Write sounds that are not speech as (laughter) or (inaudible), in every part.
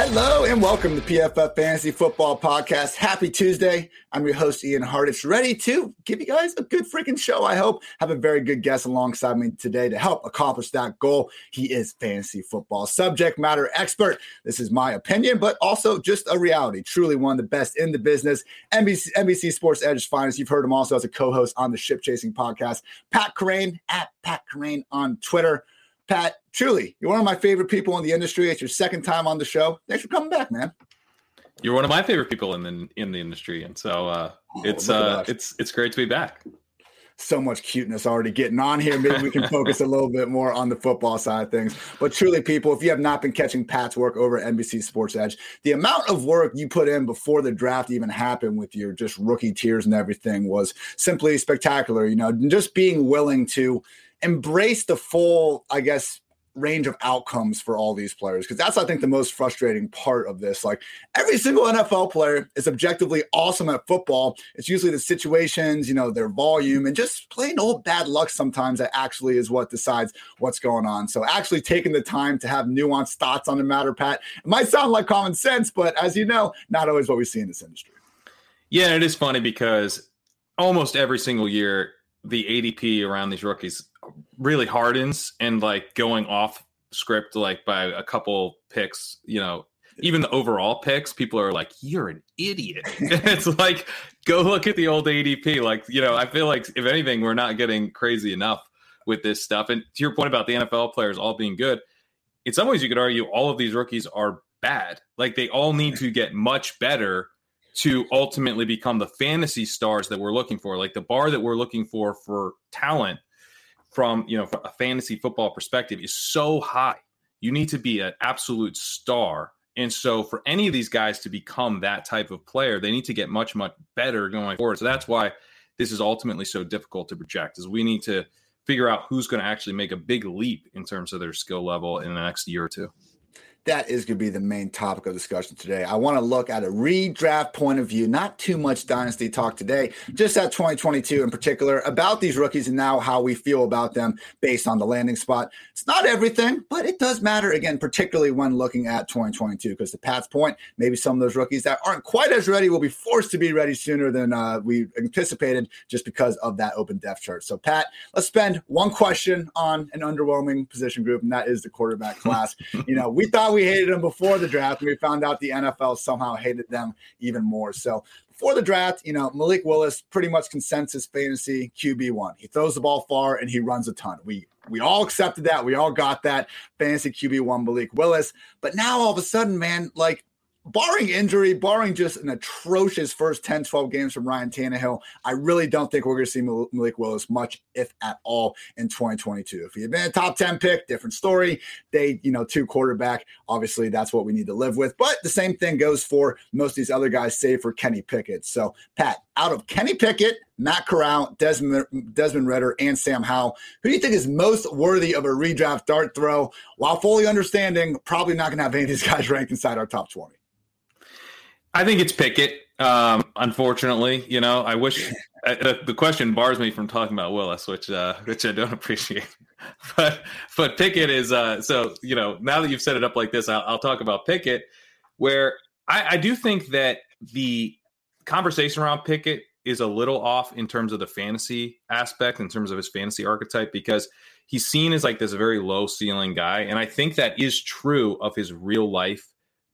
Hello and welcome to PFF Fantasy Football Podcast. Happy Tuesday. I'm your host, Ian Hartitz, ready to give you guys a good freaking show. I hope have a very good guest alongside me today to help accomplish that goal. He is fantasy football subject matter expert. This is my opinion, but also just a reality. Truly one of the best in the business. NBC, NBC Sports Edge's finest. You've heard him also as a co-host on the Ship Chasing Podcast. Pat Kerrane at Pat Kerrane on Twitter. Pat, truly, you're one of my favorite people in the industry. It's your second time on the show. Thanks for coming back, man. You're one of my favorite people in the in the industry, and so uh, oh, it's uh, it's it's great to be back. So much cuteness already getting on here. Maybe we can (laughs) focus a little bit more on the football side of things. But truly, people, if you have not been catching Pat's work over at NBC Sports Edge, the amount of work you put in before the draft even happened with your just rookie tiers and everything was simply spectacular. You know, just being willing to embrace the full, I guess, range of outcomes for all these players because that's i think the most frustrating part of this. Like every single nfl player is objectively awesome at football. It's usually the situations you know their volume and just plain old bad luck sometimes that actually is what decides what's going on. So actually taking the time to have nuanced thoughts on the matter pat it might sound like common sense but as you know not always what we see in this industry. Yeah it is funny because almost every single year the adp around these rookies really hardens and like going off script like by a couple picks, you know, even the overall picks, people are like, "You're an idiot." (laughs) it's like, go look at the old ADP. Like, you know, I feel like if anything, we're not getting crazy enough with this stuff. And to your point about the NFL players all being good, in some ways, you could argue all of these rookies are bad. Like, they all need to get much better to ultimately become the fantasy stars that we're looking for. Like the bar that we're looking for for talent from you know from a fantasy football perspective is so high. You need to be an absolute star. And so for any of these guys to become that type of player, they need to get much, much better going forward. So that's why this is ultimately so difficult to project is we need to figure out who's going to actually make a big leap in terms of their skill level in the next year or two that is going to be the main topic of discussion today. I want to look at a redraft point of view, not too much dynasty talk today, just at 2022 in particular about these rookies and now how we feel about them based on the landing spot. It's not everything, but it does matter again, particularly when looking at 2022, because to Pat's point, maybe some of those rookies that aren't quite as ready will be forced to be ready sooner than uh, we anticipated just because of that open depth chart. So, Pat, let's spend one question on an underwhelming position group, and that is the quarterback class. (laughs) you know, we thought we we hated them before the draft, and we found out the NFL somehow hated them even more. So before the draft, you know, Malik Willis, pretty much consensus fantasy QB one. He throws the ball far and he runs a ton. We we all accepted that. We all got that fantasy QB one Malik Willis. But now all of a sudden, man, like barring injury, barring just an atrocious first 10, 12 games from Ryan Tannehill, I really don't think we're going to see Malik Willis much, if at all, in 2022. If he had been a top 10 pick, different story. They, you know, two quarterback, obviously that's what we need to live with. But the same thing goes for most of these other guys, save for Kenny Pickett. So, Pat, out of Kenny Pickett, Matt Corral, Desmond, Desmond and Sam Howell, who do you think is most worthy of a redraft dart throw while fully understanding probably not going to have any of these guys (laughs) ranked inside our top 20? I think it's Pickett. Um, unfortunately, you know, I wish uh, the question bars me from talking about Willis, which uh, which I don't (laughs) appreciate. but but Pickett is uh, so you know now that you've set it up like this, I'll, I'll talk about Pickett, where I, I do think that the conversation around Pickett is a little off in terms of the fantasy aspect, in terms of his fantasy archetype, because he's seen as like this very low ceiling guy, and I think that is true of his real life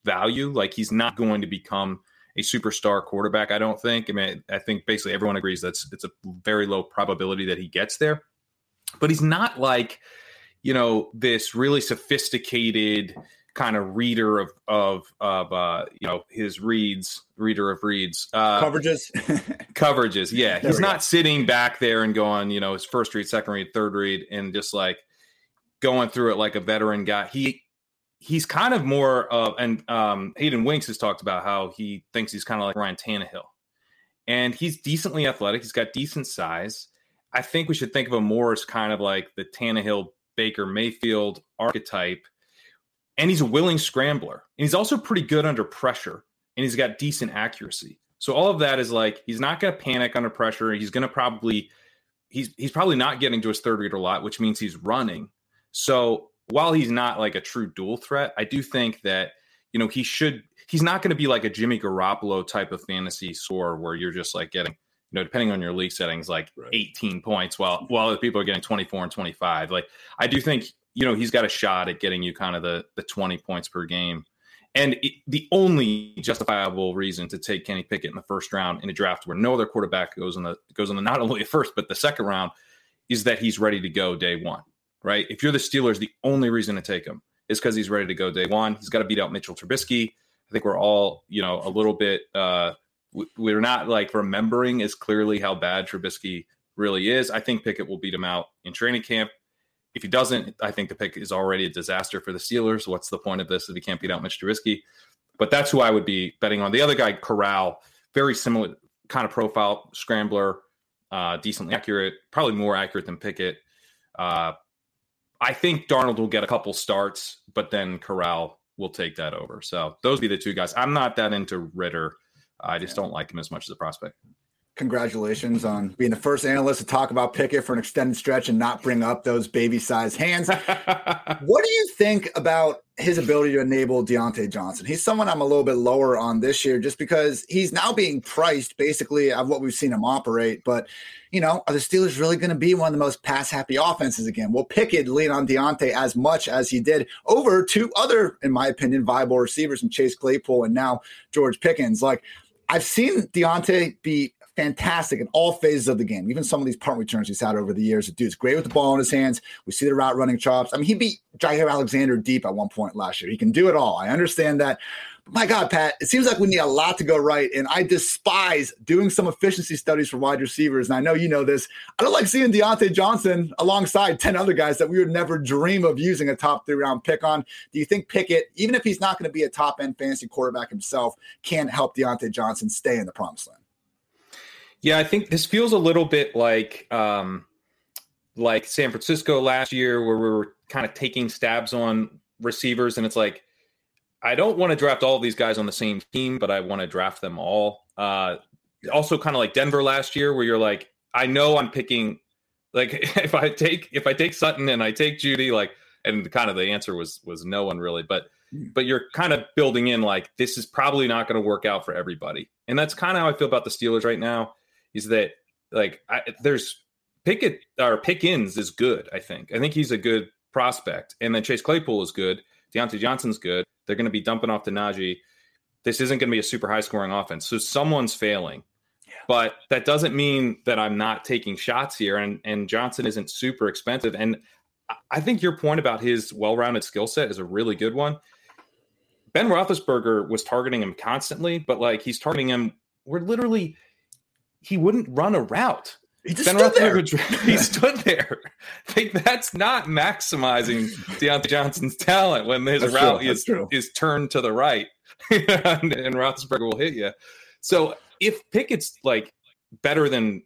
value. Like he's not going to become a superstar quarterback. I don't think. I mean, I think basically everyone agrees that's it's a very low probability that he gets there. But he's not like, you know, this really sophisticated kind of reader of of of uh, you know his reads, reader of reads, uh, coverages, (laughs) coverages. Yeah, there he's not go. sitting back there and going, you know, his first read, second read, third read, and just like going through it like a veteran guy. He he's kind of more of, and um, Hayden Winks has talked about how he thinks he's kind of like Ryan Tannehill. And he's decently athletic. He's got decent size. I think we should think of him more as kind of like the Tannehill Baker Mayfield archetype. And he's a willing scrambler. And he's also pretty good under pressure. And he's got decent accuracy. So all of that is like he's not going to panic under pressure. He's going to probably he's he's probably not getting to his third read a lot, which means he's running. So while he's not like a true dual threat, I do think that you know, he should. He's not going to be like a Jimmy Garoppolo type of fantasy score where you're just like getting, you know, depending on your league settings, like right. 18 points while while other people are getting 24 and 25. Like I do think you know he's got a shot at getting you kind of the the 20 points per game. And it, the only justifiable reason to take Kenny Pickett in the first round in a draft where no other quarterback goes in the goes in the not only the first but the second round is that he's ready to go day one, right? If you're the Steelers, the only reason to take him is because he's ready to go day one. He's got to beat out Mitchell Trubisky. I think we're all, you know, a little bit. Uh, we're not like remembering as clearly how bad Trubisky really is. I think Pickett will beat him out in training camp. If he doesn't, I think the pick is already a disaster for the Steelers. What's the point of this if he can't beat out Mitch Trubisky? But that's who I would be betting on. The other guy, Corral, very similar kind of profile, scrambler, uh, decently accurate, probably more accurate than Pickett. Uh, I think Darnold will get a couple starts, but then Corral will take that over. So those be the two guys. I'm not that into Ridder. I just don't like him as much as a prospect congratulations on being the first analyst to talk about Pickett for an extended stretch and not bring up those baby sized hands. (laughs) what do you think about his ability to enable Diontae Johnson? He's someone I'm a little bit lower on this year just because he's now being priced basically of what we've seen him operate. But, you know, are the Steelers really going to be one of the most pass happy offenses again? Will Pickett lean on Diontae as much as he did over two other, in my opinion, viable receivers from Chase Claypool and now George Pickens? Like, I've seen Diontae be fantastic in all phases of the game. Even some of these punt returns he's had over the years. The dude's great with the ball in his hands. We see the route running chops. I mean, he beat Jaire Alexander deep at one point last year. He can do it all. I understand that. But my God, Pat, it seems like we need a lot to go right. And I despise doing some efficiency studies for wide receivers. And I know you know this. I don't like seeing Diontae Johnson alongside 10 other guys that we would never dream of using a top three round pick on. Do you think Pickett, even if he's not going to be a top end fantasy quarterback himself, can help Diontae Johnson stay in the promised land? Yeah, I think this feels a little bit like um, like San Francisco last year, where we were kind of taking stabs on receivers, and it's like I don't want to draft all of these guys on the same team, but I want to draft them all. Uh, also, kind of like Denver last year, where you're like, I know I'm picking. Like (laughs) if I take if I take Sutton and I take Jeudy, like, and kind of the answer was was no one really, but hmm. but you're kind of building in like this is probably not going to work out for everybody, and that's kind of how I feel about the Steelers right now is that like I, there's Pickett or Pickens is good. I think. I think he's a good prospect, and then Chase Claypool is good. Diontae Johnson's good. They're going to be dumping off to Najee. This isn't going to be a super high scoring offense, so someone's failing. Yeah. But that doesn't mean that I'm not taking shots here. And and Johnson isn't super expensive. And I think your point about his well rounded skill set is a really good one. Ben Roethlisberger was targeting him constantly, but like he's targeting him. We're literally he wouldn't run a route. He just ben stood there. (laughs) he stood there. Like, that's not maximizing Diontae Johnson's talent when his that's route is, is turned to the right (laughs) and, and Roethlisberger will hit you. So if Pickett's like better than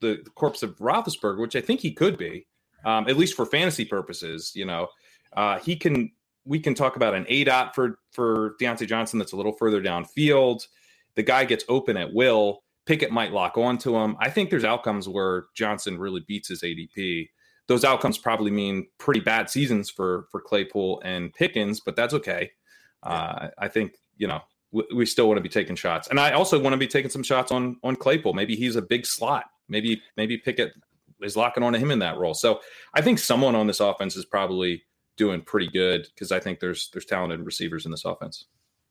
the, the corpse of Roethlisberger, which I think he could be, um, at least for fantasy purposes, you know, uh, he can. We can talk about an aDOT for for Diontae Johnson that's a little further downfield. The guy gets open at will Pickett might lock onto him. I think there's outcomes where Johnson really beats his ADP. Those outcomes probably mean pretty bad seasons for for Claypool and Pickens, but that's okay. Uh, I think you know we, we still want to be taking shots, and I also want to be taking some shots on on Claypool. Maybe he's a big slot. Maybe maybe Pickett is locking on to him in that role. So I think someone on this offense is probably doing pretty good because I think there's there's talented receivers in this offense.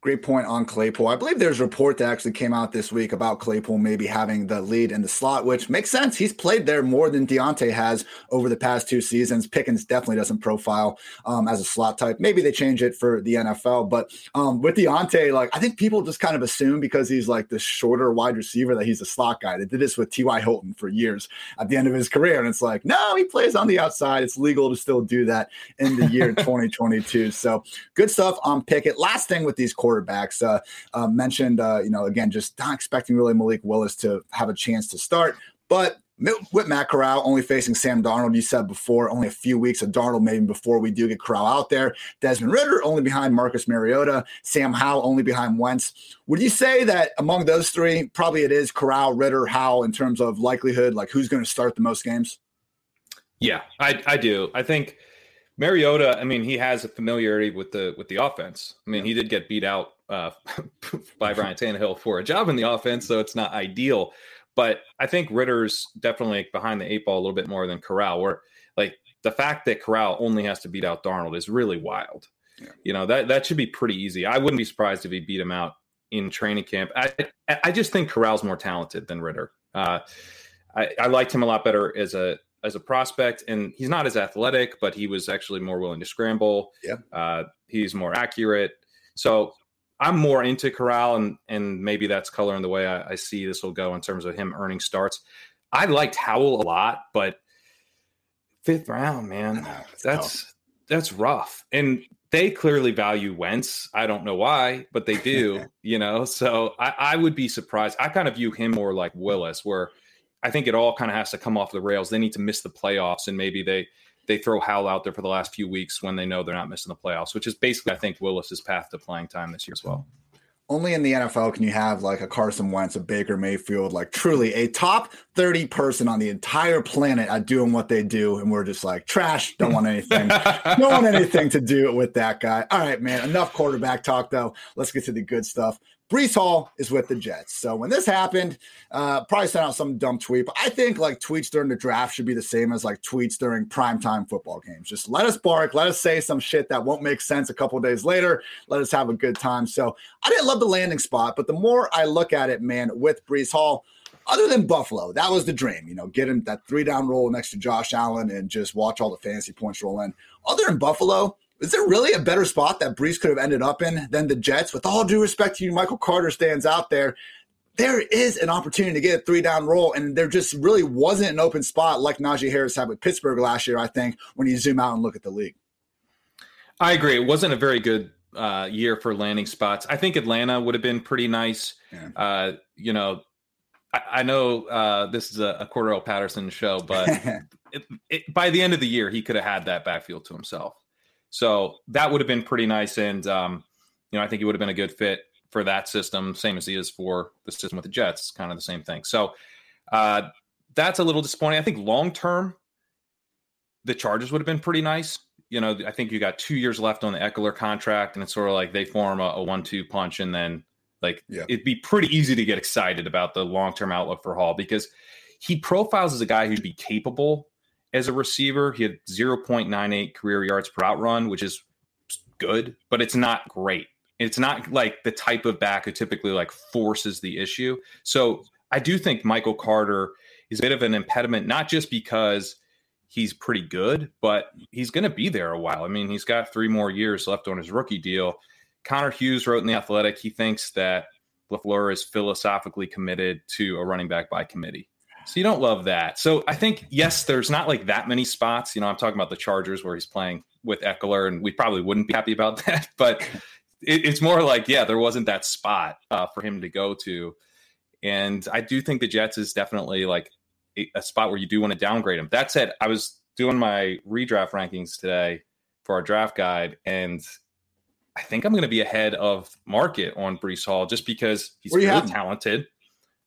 Great point on Claypool. I believe there's a report that actually came out this week about Claypool maybe having the lead in the slot, which makes sense. He's played there more than Diontae has over the past two seasons. Pickens definitely doesn't profile um, as a slot type. Maybe they change it for the NFL, but um, with Diontae, like I think people just kind of assume because he's like the shorter wide receiver that he's a slot guy. They did this with T.Y. Hilton for years at the end of his career, and it's like no, he plays on the outside. It's legal to still do that in the year (laughs) 2022. So good stuff on Pickett. Last thing with these quarterbacks quarterbacks. Uh, uh, mentioned, uh, you know, again, just not expecting really Malik Willis to have a chance to start, but with Matt Corral only facing Sam Darnold, you said before, only a few weeks of Darnold maybe before we do get Corral out there. Desmond Ridder only behind Marcus Mariota. Sam Howell only behind Wentz. Would you say that among those three, probably it is Corral, Ridder, Howell in terms of likelihood, like who's going to start the most games? Yeah, I, I do. I think Mariota, I mean, he has a familiarity with the with the offense. I mean, he did get beat out uh, (laughs) by (laughs) Brian Tannehill for a job in the offense, so it's not ideal. But I think Ridder's definitely behind the eight ball a little bit more than Corral. Where like the fact that Corral only has to beat out Darnold is really wild. Yeah. You know that that should be pretty easy. I wouldn't be surprised if he beat him out in training camp. I I just think Corral's more talented than Ridder. Uh, I, I liked him a lot better as a as a prospect, and he's not as athletic, but he was actually more willing to scramble. Yeah, uh, he's more accurate. So I'm more into Corral, and and maybe that's coloring the way I, I see this will go in terms of him earning starts. I liked Howell a lot, but fifth round, man, that's that's rough. And they clearly value Wentz. I don't know why, but they do. (laughs) you know, so I, I would be surprised. I kind of view him more like Willis, where I think it all kind of has to come off the rails. They need to miss the playoffs, and maybe they they throw Howell out there for the last few weeks when they know they're not missing the playoffs, which is basically I think Willis's path to playing time this year as well only in the NFL can you have like a Carson Wentz, a Baker Mayfield, like truly a top 30 person on the entire planet at doing what they do. And we're just like trash. Don't want anything. (laughs) don't want anything to do with that guy. All right, man. Enough quarterback talk though. Let's get to the good stuff. Breece Hall is with the Jets. So when this happened, uh, probably sent out some dumb tweet, but I think like tweets during the draft should be the same as like tweets during primetime football games. Just let us bark, let us say some shit that won't make sense a couple days later. Let us have a good time. So I didn't love the landing spot, but the more I look at it, man, with Breece Hall, other than Buffalo, that was the dream, you know, get him that three down role next to Josh Allen and just watch all the fantasy points roll in. Other than Buffalo, is there really a better spot that Breece could have ended up in than the Jets? With all due respect to you, Michael Carter stands out there. There is an opportunity to get a three down role, and there just really wasn't an open spot like Najee Harris had with Pittsburgh last year, I think, when you zoom out and look at the league. I agree. It wasn't a very good uh, year for landing spots. I think Atlanta would have been pretty nice. Yeah. Uh, you know, I, I know uh, this is a, a Cordarrelle Patterson show, but (laughs) it, it, by the end of the year, he could have had that backfield to himself. So that would have been pretty nice. And, um, you know, I think he would have been a good fit for that system, same as he is for the system with the Jets. It's kind of the same thing. So uh, that's a little disappointing. I think long term, the Chargers would have been pretty nice. You know, I think you got two years left on the Ekeler contract, and it's sort of like they form a, a one-two punch, and then like yeah. it'd be pretty easy to get excited about the long-term outlook for Hall because he profiles as a guy who'd be capable as a receiver. He had 0.98 career yards per route run, which is good, but it's not great. It's not like the type of back who typically like forces the issue. So I do think Michael Carter is a bit of an impediment, not just because he's pretty good, but he's going to be there a while. I mean, he's got three more years left on his rookie deal. Connor Hughes wrote in The Athletic, he thinks that LaFleur is philosophically committed to a running back by committee. So you don't love that. So I think yes, there's not like that many spots. You know, I'm talking about the Chargers where he's playing with Ekeler, and we probably wouldn't be happy about (laughs) that. But it, it's more like yeah, there wasn't that spot uh, for him to go to, and I do think the Jets is definitely like a, a spot where you do want to downgrade him. That said, I was doing my redraft rankings today for our draft guide, and I think I'm going to be ahead of market on Breece Hall just because he's really talented.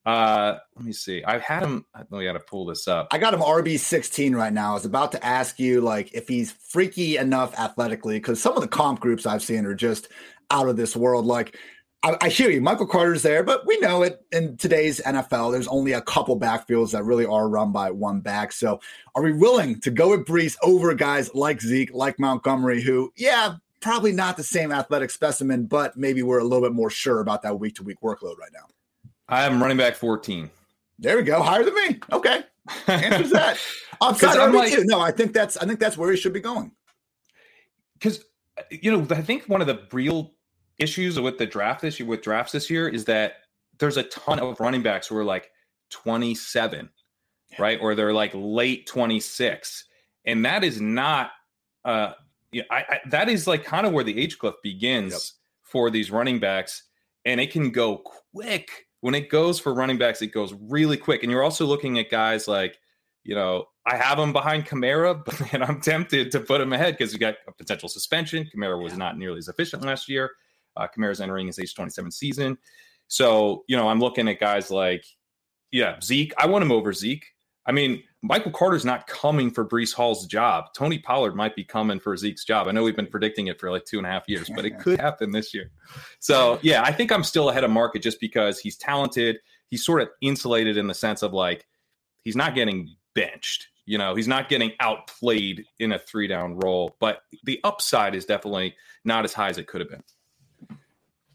Uh, let me see. I've had him. We got to pull this up. I got him RB sixteen right now. I was about to ask you like if he's freaky enough athletically because some of the comp groups I've seen are just out of this world. Like I, I, hear you, Michael Carter's there, but we know it in today's NFL. There's only a couple backfields that really are run by one back. So are we willing to go with Breece over guys like Zeke, like Montgomery, who yeah. Probably not the same athletic specimen, but maybe we're a little bit more sure about that week to week workload right now. I am running back 14. There we go. Higher than me. Okay. Answers that. (laughs) I'm like, no, I think that's I think that's where he should be going. Because you know, I think one of the real issues with the draft this year with drafts this year is that there's a ton of running backs who are like 27, right? Or they're like late 26. And that is not uh yeah, I, I that is like kind of where the age cliff begins yep. for these running backs. And it can go quick when it goes for running backs, it goes really quick. And you're also looking at guys like, you know, I have him behind Kamara, (laughs) but man, I'm tempted to put him ahead because you got a potential suspension. Kamara was not nearly as efficient last year. Uh, Kamara's entering his age 27 season. So, you know, I'm looking at guys like, yeah, Zeke. I want him over Zeke. I mean, Michael Carter's not coming for Breece Hall's job. Tony Pollard might be coming for Zeke's job. I know we've been predicting it for like two and a half years, but it (laughs) could happen this year. So yeah, I think I'm still ahead of market just because he's talented. He's sort of insulated in the sense of like he's not getting benched. You know, he's not getting outplayed in a three down role, but the upside is definitely not as high as it could have been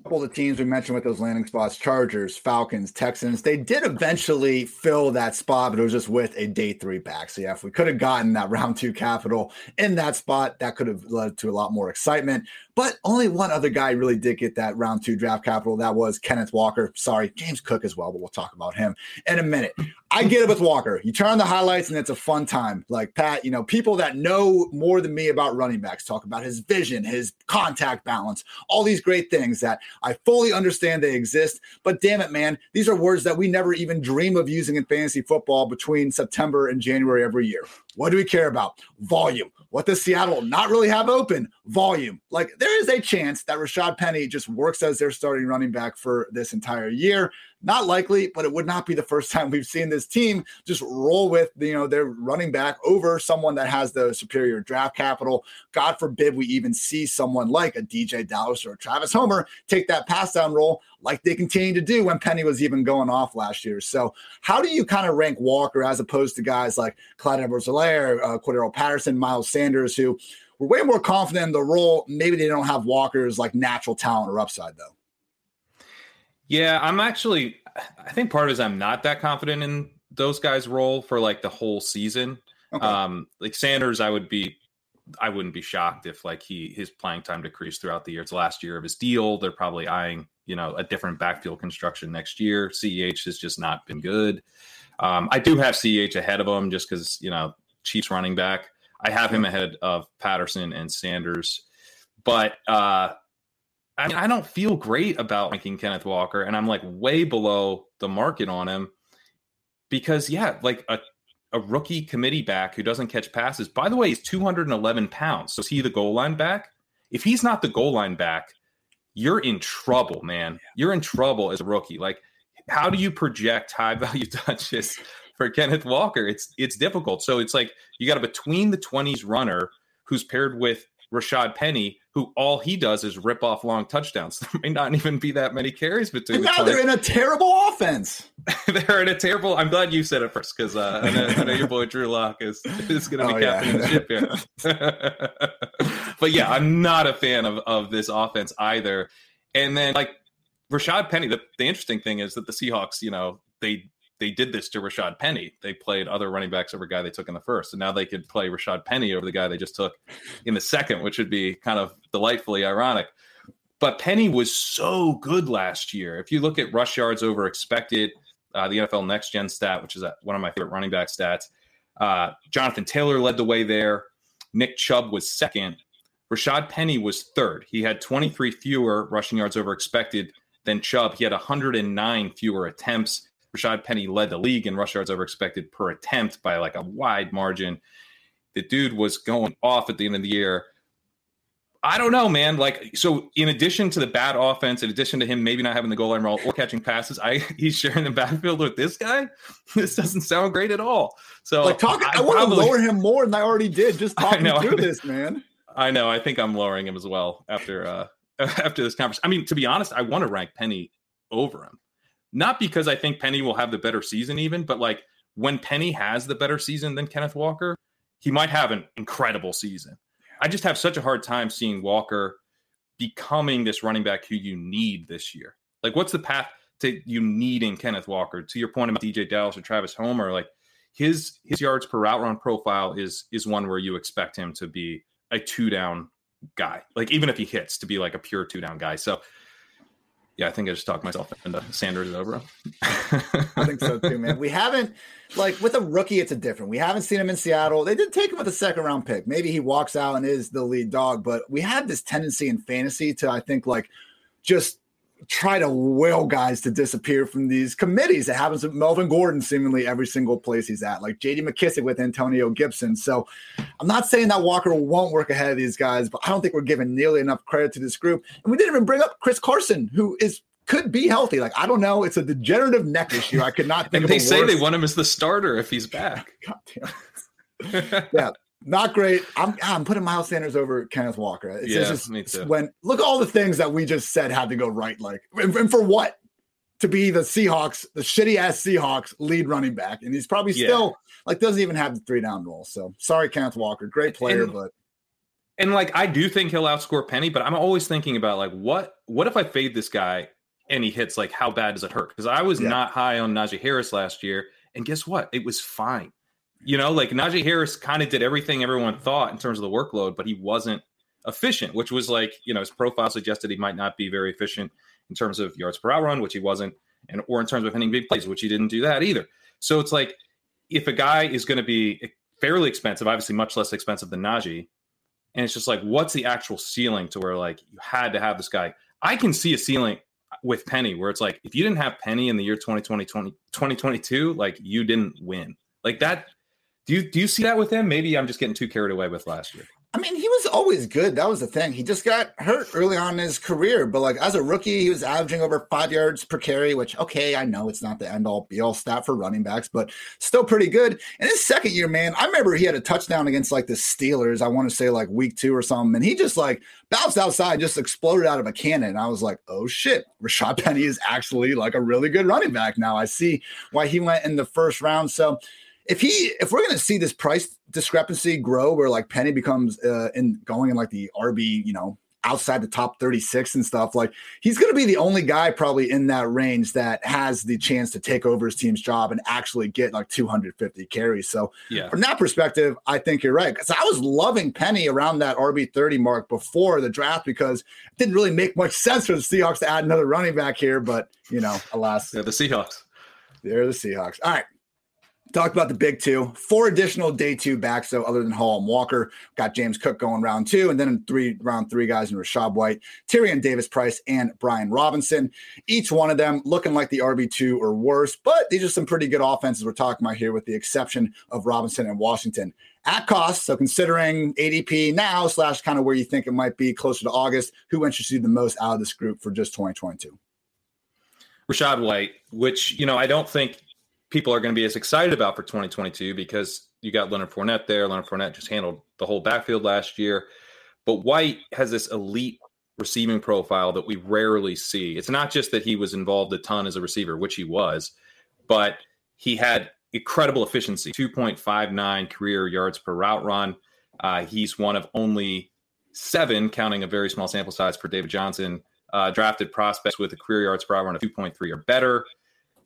couple of the teams we mentioned with those landing spots chargers falcons texans they did eventually fill that spot but it was just with a day three back. So yeah if we could have gotten that (laughs) round two capital in that spot that could have led to a lot more excitement but only one other guy really did get that round two draft capital. That was Kenneth Walker. Sorry, James Cook as well, but we'll talk about him in a minute. I get it with Walker. You turn on the highlights and it's a fun time. Like Pat, you know, people that know more than me about running backs talk about his vision, his contact balance, all these great things that I fully understand they exist. But damn it, man, these are words that we never even dream of using in fantasy football between September and January every year. What do we care about? Volume. What does Seattle not really have open? Volume. Like there is a chance that Rashad Penny just works as their starting running back for this entire year. Not likely, but it would not be the first (laughs) time we've seen this team just roll with you know their running back over someone that has the superior draft capital. God forbid we even see someone like a DJ Dallas or Travis Homer take that pass down role like they continue to do when Penny was even going off last year. So, how do you kind of rank Walker as opposed to guys like Clyde Edwards-Helaire, uh, Cordarrelle Patterson, Miles Sanders, who were way more confident in the role? Maybe they don't have Walker's like natural talent or upside though. Yeah, I'm actually. I think part of it is I'm not that confident in those guys' role for like the whole season. Okay. Um, like Sanders, I would be, I wouldn't be shocked if like he his playing time decreased throughout the year. It's the last year of his deal. They're probably eyeing you know a different backfield construction next year. Ceh has just not been good. Um, I do have Ceh ahead of him just because you know Chiefs running back. I have him ahead of Patterson and Sanders, but uh, I mean, I don't feel great about ranking Kenneth Walker, and I'm like way below the market on him because, yeah, like a, a rookie committee back who doesn't catch passes. By the way, he's 211 pounds. So is he the goal line back? If he's not the goal line back, you're in trouble, man. You're in trouble as a rookie. Like, how do you project high value (laughs) touches for Kenneth Walker? It's it's difficult. So it's like you got a between the 20s runner who's paired with Rashad Penny, who all he does is rip off long touchdowns. (laughs) There may not even be that many carries between. And now the they're in a terrible offense. (laughs) they're in a terrible. I'm glad you said it first because uh, I, know, I know your boy Drew Lock is is going to be oh, captaining yeah. the ship here. (laughs) but yeah, I'm not a fan of of this offense either. And then like Rashad Penny, the, the interesting thing is that the Seahawks, you know, they they did this to Rashad Penny. They played other running backs over a guy they took in the first, and now they could play Rashad Penny over the guy they just took in the second, which would be kind of delightfully ironic. But Penny was so good last year. If you look at rush yards over expected, uh, the NFL Next Gen stat, which is one of my favorite running back stats, uh, Jonathan Taylor led the way there. Nick Chubb was second. Rashad Penny was third. He had 23 fewer rushing yards over expected than Chubb. He had 109 fewer attempts. Rashad Penny led the league in rush yards over expected per attempt by like a wide margin. The dude was going off at the end of the year. I don't know, man. Like, so in addition to the bad offense, in addition to him maybe not having the goal line role or catching passes, I (laughs) he's sharing the backfield with this guy. (laughs) This doesn't sound great at all. So, like, talk. I, I want to lower him more than I already did. Just (laughs) talking know, through this, man. I know. I think I'm lowering him as well after uh after this conference. I mean, to be honest, I want to rank Penny over him. Not because I think Penny will have the better season, even, but like when Penny has the better season than Kenneth Walker, he might have an incredible season. I just have such a hard time seeing Walker becoming this running back who you need this year. Like, what's the path to you needing Kenneth Walker? To your point about DJ Dallas or Travis Homer, like his his yards per route run profile is is one where you expect him to be a two down guy. Like even if he hits, to be like a pure two down guy. So yeah, I think I just talked myself into Sanders over. (laughs) I think so too, man. We haven't like with a rookie, it's a different. We haven't seen him in Seattle. They did take him with a second round pick. Maybe he walks out and is the lead dog, but we have this tendency in fantasy to, I think, like just try to will guys to disappear from these committees. It happens with Melvin Gordon seemingly every single place he's at, like JD McKissic with Antonio Gibson. So I'm not saying that Walker won't work ahead of these guys, but I don't think we're giving nearly enough credit to this group. And we didn't even bring up Chris Carson, who is could be healthy. Like I don't know, it's a degenerative neck issue. I could not (laughs) think. and they say worse. they want him as the starter if he's back. (laughs) God damn. (laughs) yeah, not great. I'm I'm putting Miles Sanders over Kenneth Walker. It's yeah, just, me too. When look at all the things that we just said had to go right. Like and, and for what? To be the Seahawks, the shitty ass Seahawks lead running back, and he's probably still like doesn't even have the three down role. So sorry, Kenneth Walker, great player, and, but and like I do think he'll outscore Penny, but I'm always thinking about like what what if I fade this guy and he hits like how bad does it hurt? Because I was yeah. not high on Najee Harris last year, and guess what? It was fine. You know, like Najee Harris kind of did everything everyone thought in terms of the workload, but he wasn't efficient, which was like, you know, his profile suggested he might not be very efficient in terms of yards per route run, which he wasn't, and or in terms of hitting big plays, which he didn't do that either. So it's like if a guy is going to be fairly expensive, obviously much less expensive than Najee, and it's just like, what's the actual ceiling to where like you had to have this guy? I can see a ceiling uh, with Penny where it's like, if you didn't have Penny in the year 2020, 2022, like you didn't win. Like that do you do you see that with him? Maybe I'm just getting too carried away with last year. I mean, he was always good. That was the thing. He just got hurt early on in his career. But like as a rookie, he was averaging over five yards per carry, which okay, I know it's not the end all be all stat for running backs, but still pretty good. And his second year, man, I remember he had a touchdown against like the Steelers. I want to say like week two or something, and he just like bounced outside, just exploded out of a cannon. And I was like, oh shit, Rashad Penny is actually like a really good running back now. I see why he went in the first round. So if he if we're going to see this price discrepancy grow where like Penny becomes uh, in going in like the RB, you know, outside the top 36 and stuff, like he's going to be the only guy probably in that range that has the chance to take over his team's job and actually get like 250 carries. So, yeah. from that perspective, I think you're right. Because I was loving Penny around that RB 30 mark before the draft because it didn't really make much sense for the Seahawks to add another running back here. But, you know, alas. Yeah, the Seahawks. They're the Seahawks. All right. Talked about the big two, four additional day two backs, though, other than Hall and Walker. Got James Cook going round two, and then in three round three guys in Rachaad White, Tyrion Davis Price, and Brian Robinson. Each one of them looking like the RB2 or worse, but these are some pretty good offenses we're talking about here, with the exception of Robinson and Washington. At cost, so considering ADP now slash kind of where you think it might be closer to August, who interests you the most out of this group for just 2022? Rachaad White, which, you know, I don't think people are going to be as excited about for 2022 because you got Leonard Fournette there. Leonard Fournette just handled the whole backfield last year. But White has this elite receiving profile that we rarely see. It's not just that he was involved a ton as a receiver, which he was, but he had incredible efficiency 2.59 career yards per route run. Uh, he's one of only seven, counting a very small sample size for David Johnson, uh, drafted prospects with a career yards per route run of 2.3 or better.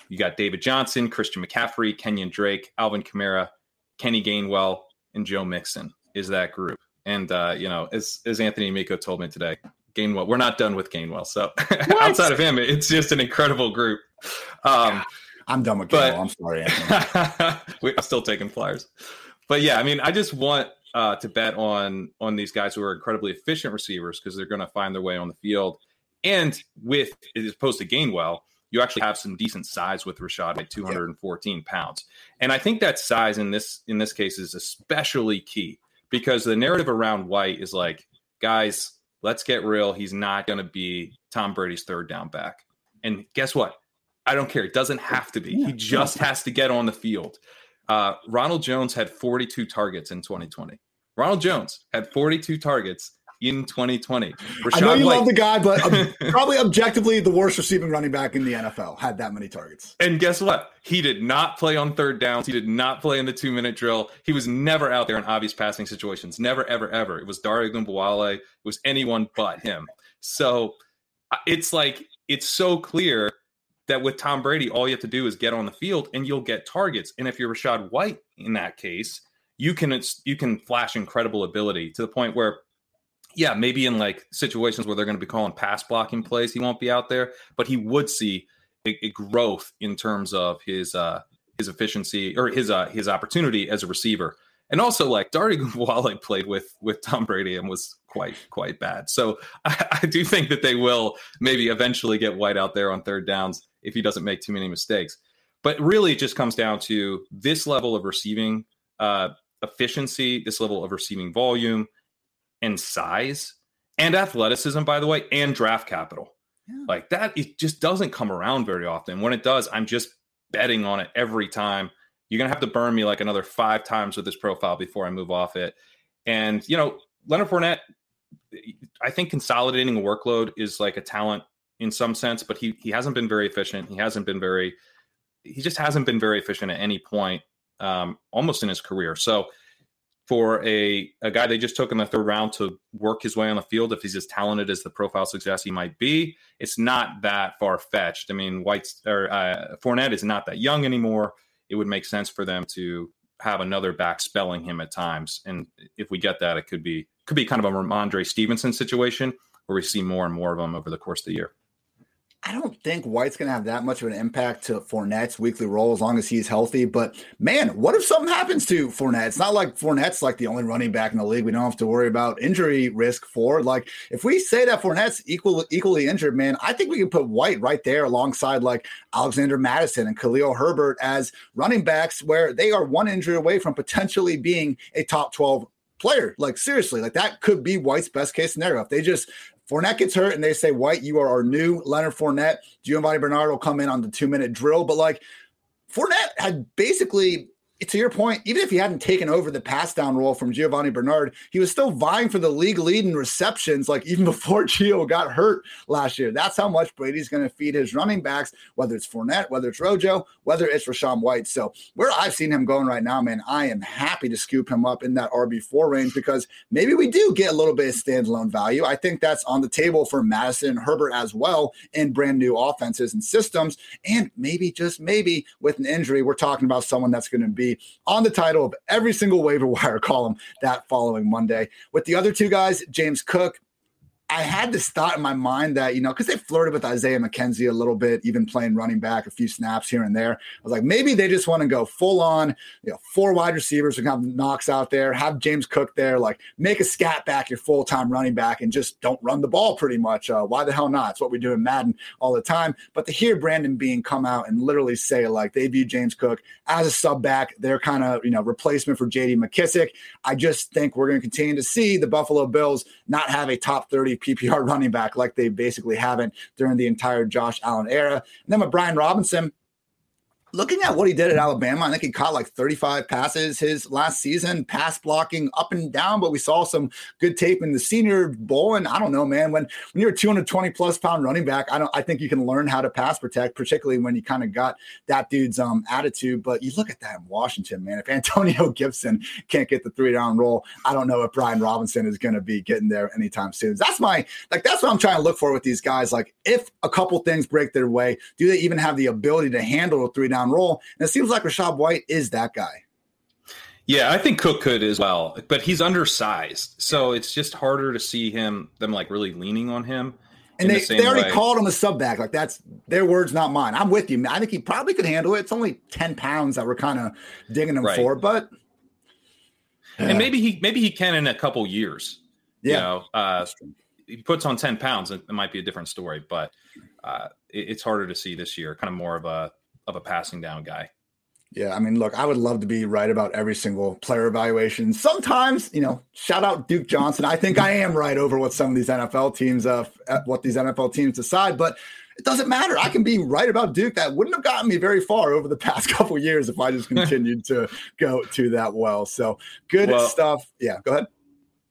You got David Johnson, Christian McCaffrey, Kenyon Drake, Alvin Kamara, Kenny Gainwell, and Joe Mixon is that group. And uh, you know, as as Anthony Amico told me today, Gainwell, we're not done with Gainwell. So (laughs) outside of him, it's just an incredible group. Um, I'm done with Gainwell. I'm sorry, Anthony. (laughs) I'm still taking flyers. But yeah, I mean, I just want uh, to bet on on these guys who are incredibly efficient receivers because they're going to find their way on the field. And with as opposed to Gainwell, you actually have some decent size with Rachaad at 214 pounds. And I think that size in this in this case is especially key because the narrative around White is like, guys, let's get real. He's not going to be Tom Brady's third down back. And guess what? I don't care. It doesn't have to be. He just has to get on the field. Uh, Ronald Jones had 42 targets in 2020. Ronald Jones had 42 targets in 2020. Rachaad I know you White. love the guy, but um, (laughs) probably objectively the worst receiving running back in the NFL had that many targets. And guess what? He did not play on third downs. He did not play in the two minute drill. He was never out there in obvious passing situations. Never, ever, ever. It was Dare Ogunbowale. It was anyone but him. So it's like it's so clear that with Tom Brady, all you have to do is get on the field and you'll get targets. And if you're Rachaad White in that case, you can you can flash incredible ability to the point where yeah, maybe in like situations where they're going to be calling pass blocking plays, he won't be out there, but he would see a, a growth in terms of his uh his efficiency or his uh his opportunity as a receiver. And also like Dare Ogunbowale (laughs) played with with Tom Brady and was quite quite bad. So I, I do think that they will maybe eventually get White out there on third downs if he doesn't make too many mistakes. But really, it just comes down to this level of receiving uh, efficiency, this level of receiving volume, and size and athleticism, by the way, and draft capital. Yeah. Like that, it just doesn't come around very often. When it does, I'm just betting on it every time. You're gonna have to burn me like another five times with this profile before I move off it. And you know, Leonard Fournette, I think consolidating a workload is like a talent in some sense, but he he hasn't been very efficient. He hasn't been very he just hasn't been very efficient at any point um, almost in his career. So for a, a guy they just took in the third round to work his way on the field, if he's as talented as the profile suggests he might be, it's not that far fetched. I mean, White's or uh, Fournette is not that young anymore. It would make sense for them to have another back spelling him at times, and if we get that, it could be could be kind of a Rhamondre Stevenson situation where we see more and more of them over the course of the year. I don't think White's going to have that much of an impact to Fournette's weekly role as long as he's healthy. But man, what if something happens to Fournette? It's not like Fournette's like the only running back in the league. We don't have to worry about injury risk for. Like, if we say that Fournette's equal, equally injured, man, I think we can put White right there alongside like Alexander Mattison and Khalil Herbert as running backs, where they are one injury away from potentially being a top 12 player. Like seriously, like that could be White's best case scenario. If they just Fournette gets hurt and they say, White, you are our new Leonard Fournette. Giovani Bernard will come in on the two minute drill. But like Fournette had basically to your point, even if he hadn't taken over the pass down role from Giovani Bernard, he was still vying for the league lead in receptions, like even (laughs) before Gio got hurt last year. That's how much Brady's going to feed his running backs, whether it's Fournette, whether it's Rojo, whether it's Rachaad White. So where I've seen him going right now, man, I am happy to scoop him up in that RB4 range because maybe we do get a little bit of standalone value. I think that's on the table for Mattison Herbert as well in brand new offenses and systems. And maybe, just maybe, with an injury, we're talking about someone that's going to be on the title of every single waiver wire (laughs) column that following Monday. With the other two guys, James Cook I had this thought in my mind that, you know, because they flirted with Isaiah McKenzie a little bit, even playing running back a few snaps here and there. I was like, maybe they just want to go full on, you know, four wide receivers and have Knox out there, have James Cook there, like make a scat back your full time running back and just don't run the ball pretty much. Uh, why the hell not? It's what we do in Madden all the time. But to hear Brandon Beane come out and literally say, like, they view James Cook as a sub back, they're kind of, you know, replacement for JD McKissic. I just think we're going to continue to see the Buffalo Bills not have a top 30 PPR (laughs) running back like they basically haven't during the entire Josh Allen era. And then with Brian Robinson, looking at what he did at Alabama, I think he caught like 35 passes his last season, pass blocking up and down, but we saw some good tape in the senior bowl. And I don't know, man, when, when you're a 220 plus pound running back, I don't, I think you can learn how to pass protect, particularly when you kind of got that dude's um, attitude. But you look at that in Washington, man, if (laughs) Antonio Gibson can't get the three down role, I don't know if Brian Robinson is going to be getting there anytime soon. That's my, like, that's what I'm trying to look for with these guys. Like if a couple things break their way, do they even have the ability to handle a three down down role. And it seems like Rachaad White is that guy. Yeah, I think Cook could as well, but he's undersized, so it's just harder to see him them like really leaning on him. And they, the they already way. called him a sub back. Like that's their words, not mine. I'm with you. I think he probably could handle it. It's only 10 pounds that we're kind of digging him right. for, but and maybe he maybe he can in a couple years. Yeah. You know, uh, he puts on 10 pounds, it, it might be a different story, but uh, it, it's harder to see this year. Kind of more of a of a passing down guy. Yeah, I mean, look, I would love to be right about every single player evaluation. Sometimes, you know, shout out Duke Johnson. I think I am right over what some of these NFL teams, uh, what these NFL teams decide, but it doesn't matter. I can be right about Duke. That wouldn't have gotten me very far over the (laughs) past couple years if I just (laughs) continued to go to that well. So good well, stuff. Yeah, go ahead.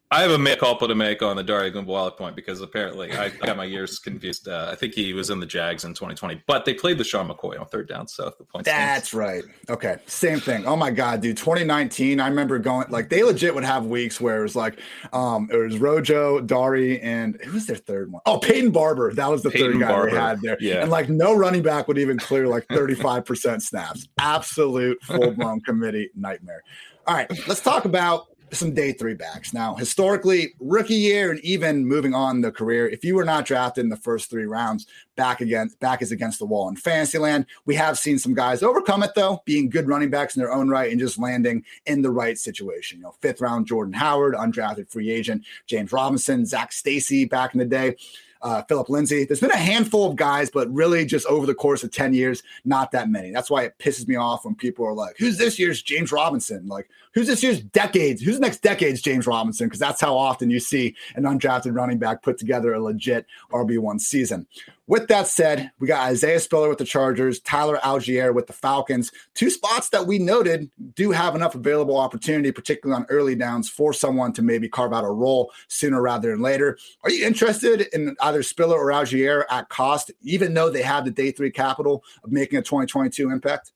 I have a mea culpa to make on the Dare Ogunbowale point because apparently I, got my years confused. Uh, I think he was in the Jags in 2020, but they played LeSean McCoy on third down, so the point. That's right. Okay, same thing. Oh my god, dude! 2019, I remember going like they legit would have weeks where it was like, um, it was Rojo, Dare, and who was their third one? Oh, Peyton Barber. That was the Peyton third guy Barber. they had there. Yeah, and like no running back would even clear like 35 percent snaps. Absolute full blown committee nightmare. All right, let's talk about some day three backs. Now, historically, rookie year and even moving on the career, if you were not drafted in the first three rounds, back again, back is against the wall in fantasy land. We have seen some guys overcome it though, being good running backs in their own right and just landing in the right situation. You know, fifth round Jordan Howard, undrafted free agent James Robinson, Zac Stacy back in the day uh, Phillip Lindsay. There's been a handful of guys, but really just over the course of 10 years, not that many. That's why it pisses me off when people are like, who's this year's James Robinson? Like, who's this year's decades? Who's next decade's James Robinson? Because that's how often you see an undrafted running back put together a legit RB1 season. With that said, we got Isaiah Spiller with the Chargers, Tyler Allgeier with the Falcons. Two spots that we noted do have enough available opportunity, particularly on early downs, for someone to maybe carve out a role sooner rather than later. Are you interested in either Spiller or Allgeier at cost, even though they have the day three capital of making a 2022 impact?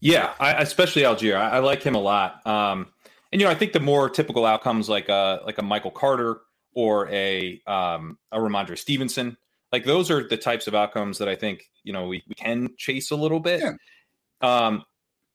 Yeah, I, especially Allgeier. I, I, like him a lot. Um, and you know, I think the more typical outcomes like a like a Michael Carter or a um, a Rhamondre Stevenson like those are the types of outcomes that I think you know we, we can chase a little bit. Yeah. Um,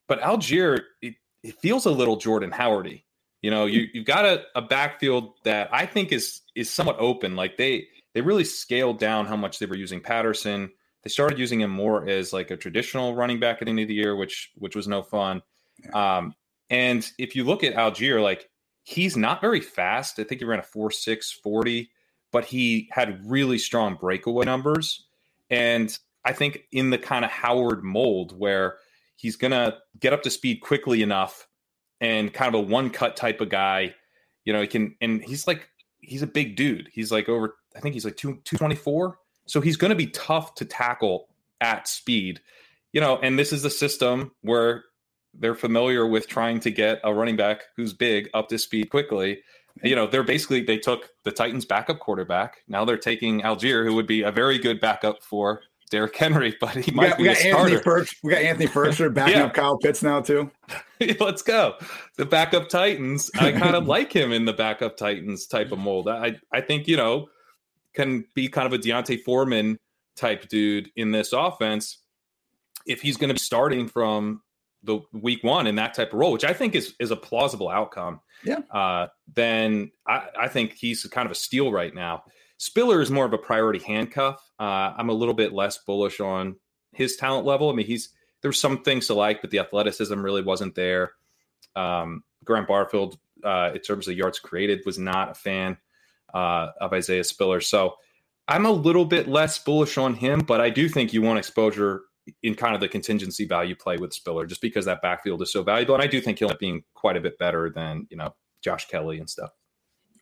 but Allgeier, it, it, feels a little Jordan Howardy. You know, you you've got a, a backfield that I think is is somewhat open. Like they they really scaled down how much they were using Patterson. They started using him more as like a traditional running back at the end of the year, which which was no fun. Yeah. Um, and if you look at Allgeier, like he's not very fast. I think he ran a four six forty but he had really strong breakaway numbers. And I think in the kind of Howard mold where he's going to get up to speed quickly enough and kind of a one cut type of guy, you know, he can, and he's like, he's a big dude. He's like over, I think he's like two, 224. So he's going to be tough to tackle at speed, you know, and this is a system where they're familiar with trying to get a running back who's big up to speed quickly you know, they're basically they took the Titans' backup quarterback. Now they're taking Allgeier, who would be a very good backup for Derrick Henry, (laughs) but he we might got, be we got a Anthony starter. we got Anthony Firkser (laughs) backing yeah. up Kyle Pitts now too. (laughs) Let's go. The backup Titans. I kind of like him in the backup Titans type of mold. I I think you know can be kind of a D'Onta Foreman type dude in this offense if he's going to be starting from the week one in that type of role, which I think is is a plausible outcome. Yeah. Uh, then I, I think he's kind of a steal right now. Spiller is more of a priority handcuff. Uh, I'm a little bit less bullish on his talent level. I mean, he's there's some things to like, but the athleticism really wasn't there. Um, Graham Barfield, uh, in terms of yards created, was not a fan uh, of Isaiah Spiller. So I'm a little bit less bullish on him, but I do think you want exposure in kind of the contingency value play with Spiller, just because that backfield is so valuable. And I do think he'll end up being quite a bit better than, you know, Josh Kelley and stuff.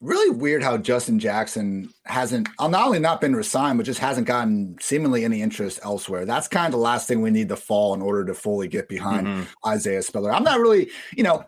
Really weird how Justin Jackson hasn't uh, not only not been resigned, but just hasn't gotten seemingly any interest elsewhere. That's kind of the last thing we need to fall in order to fully get behind mm-hmm. Isaiah Spiller. I'm not really, you know,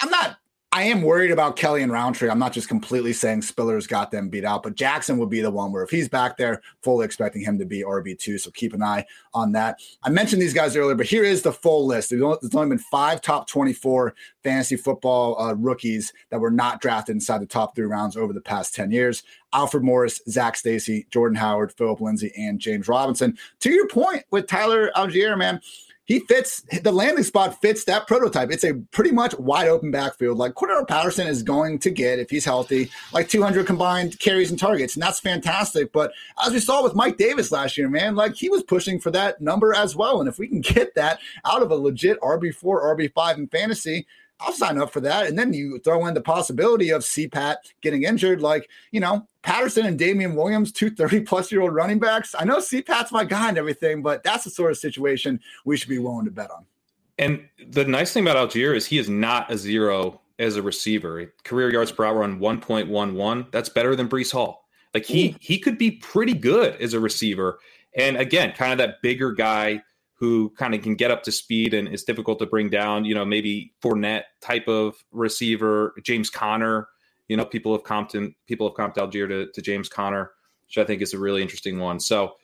I'm not I am worried about Kelley and Rountree. I'm not just completely saying Spiller's got them beat out, but Jackson would be the one where if he's back there, fully expecting him to be RB2. So keep an eye on that. I mentioned these guys earlier, but here is the full list. There's only, been five top 24 fantasy football uh, rookies that were not drafted inside the top three rounds over the past 10 years. Alfred Morris, Zac Stacy, Jordan Howard, Phillip Lindsay, and James Robinson. To your point with Tyler Allgeier, man, he fits the landing spot fits that prototype. It's a pretty much wide open backfield. Like Cordarrelle Patterson is going to get, if he's healthy, like 200 combined carries and targets, and that's fantastic. But as we saw with Mike Davis last year, man, like he was pushing for that number as well. And if we can get that out of a legit RB4, RB5 in fantasy, I'll sign up for that. And then you throw in the possibility of CPAT getting injured, like, you know, Patterson and Damian Williams, two 30 plus year old running backs. I know CPAT's my guy and everything, but that's the sort of situation we should be willing to bet on. And the nice thing about Allgeier is he is not a zero as a receiver. Career yards per route run 1.11. That's better than Breece Hall. Like he Ooh. he could be pretty good as a receiver. And again, kind of that bigger guy who kind of can get up to speed and is difficult to bring down. You know, maybe Fournette type of receiver, James Conner. You know, people have Compton, people have comped Allgeier to, to James Conner, which I think is a really interesting one. So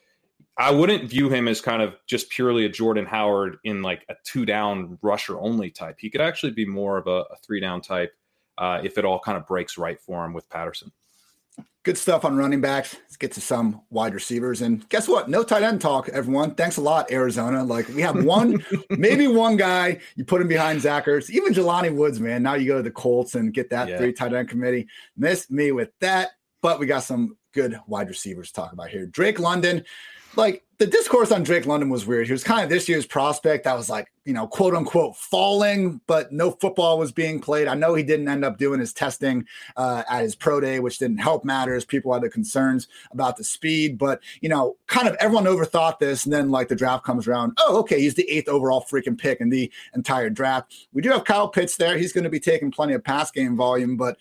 I wouldn't view him as kind of just purely a Jordan Howard in like a two down rusher only type. He could actually be more of a, a three down type uh, if it all kind of breaks right for him with Patterson. Good stuff on running backs. Let's get to some wide receivers. And guess what? No tight end talk, everyone. Thanks a lot, Arizona. Like we have one, (laughs) maybe one guy. You put him behind Zach Ertz, Even Jelani Woods, man. Now you go to the Colts and get that yeah. three tight end committee. Miss me with that. But we got some good wide receivers to talk about here. Drake London like the discourse on Drake London was weird. He was kind of this year's prospect that was like, you know, quote unquote falling, but no football was being played. I know he didn't end up doing his testing uh, at his pro day, which didn't help matters. People had the concerns about the speed, but you know, kind of everyone overthought this. And then like the draft comes around, oh, okay, he's the eighth overall freaking pick in the entire draft. We do have Kyle Pitts there. He's going to be taking plenty of pass game volume, but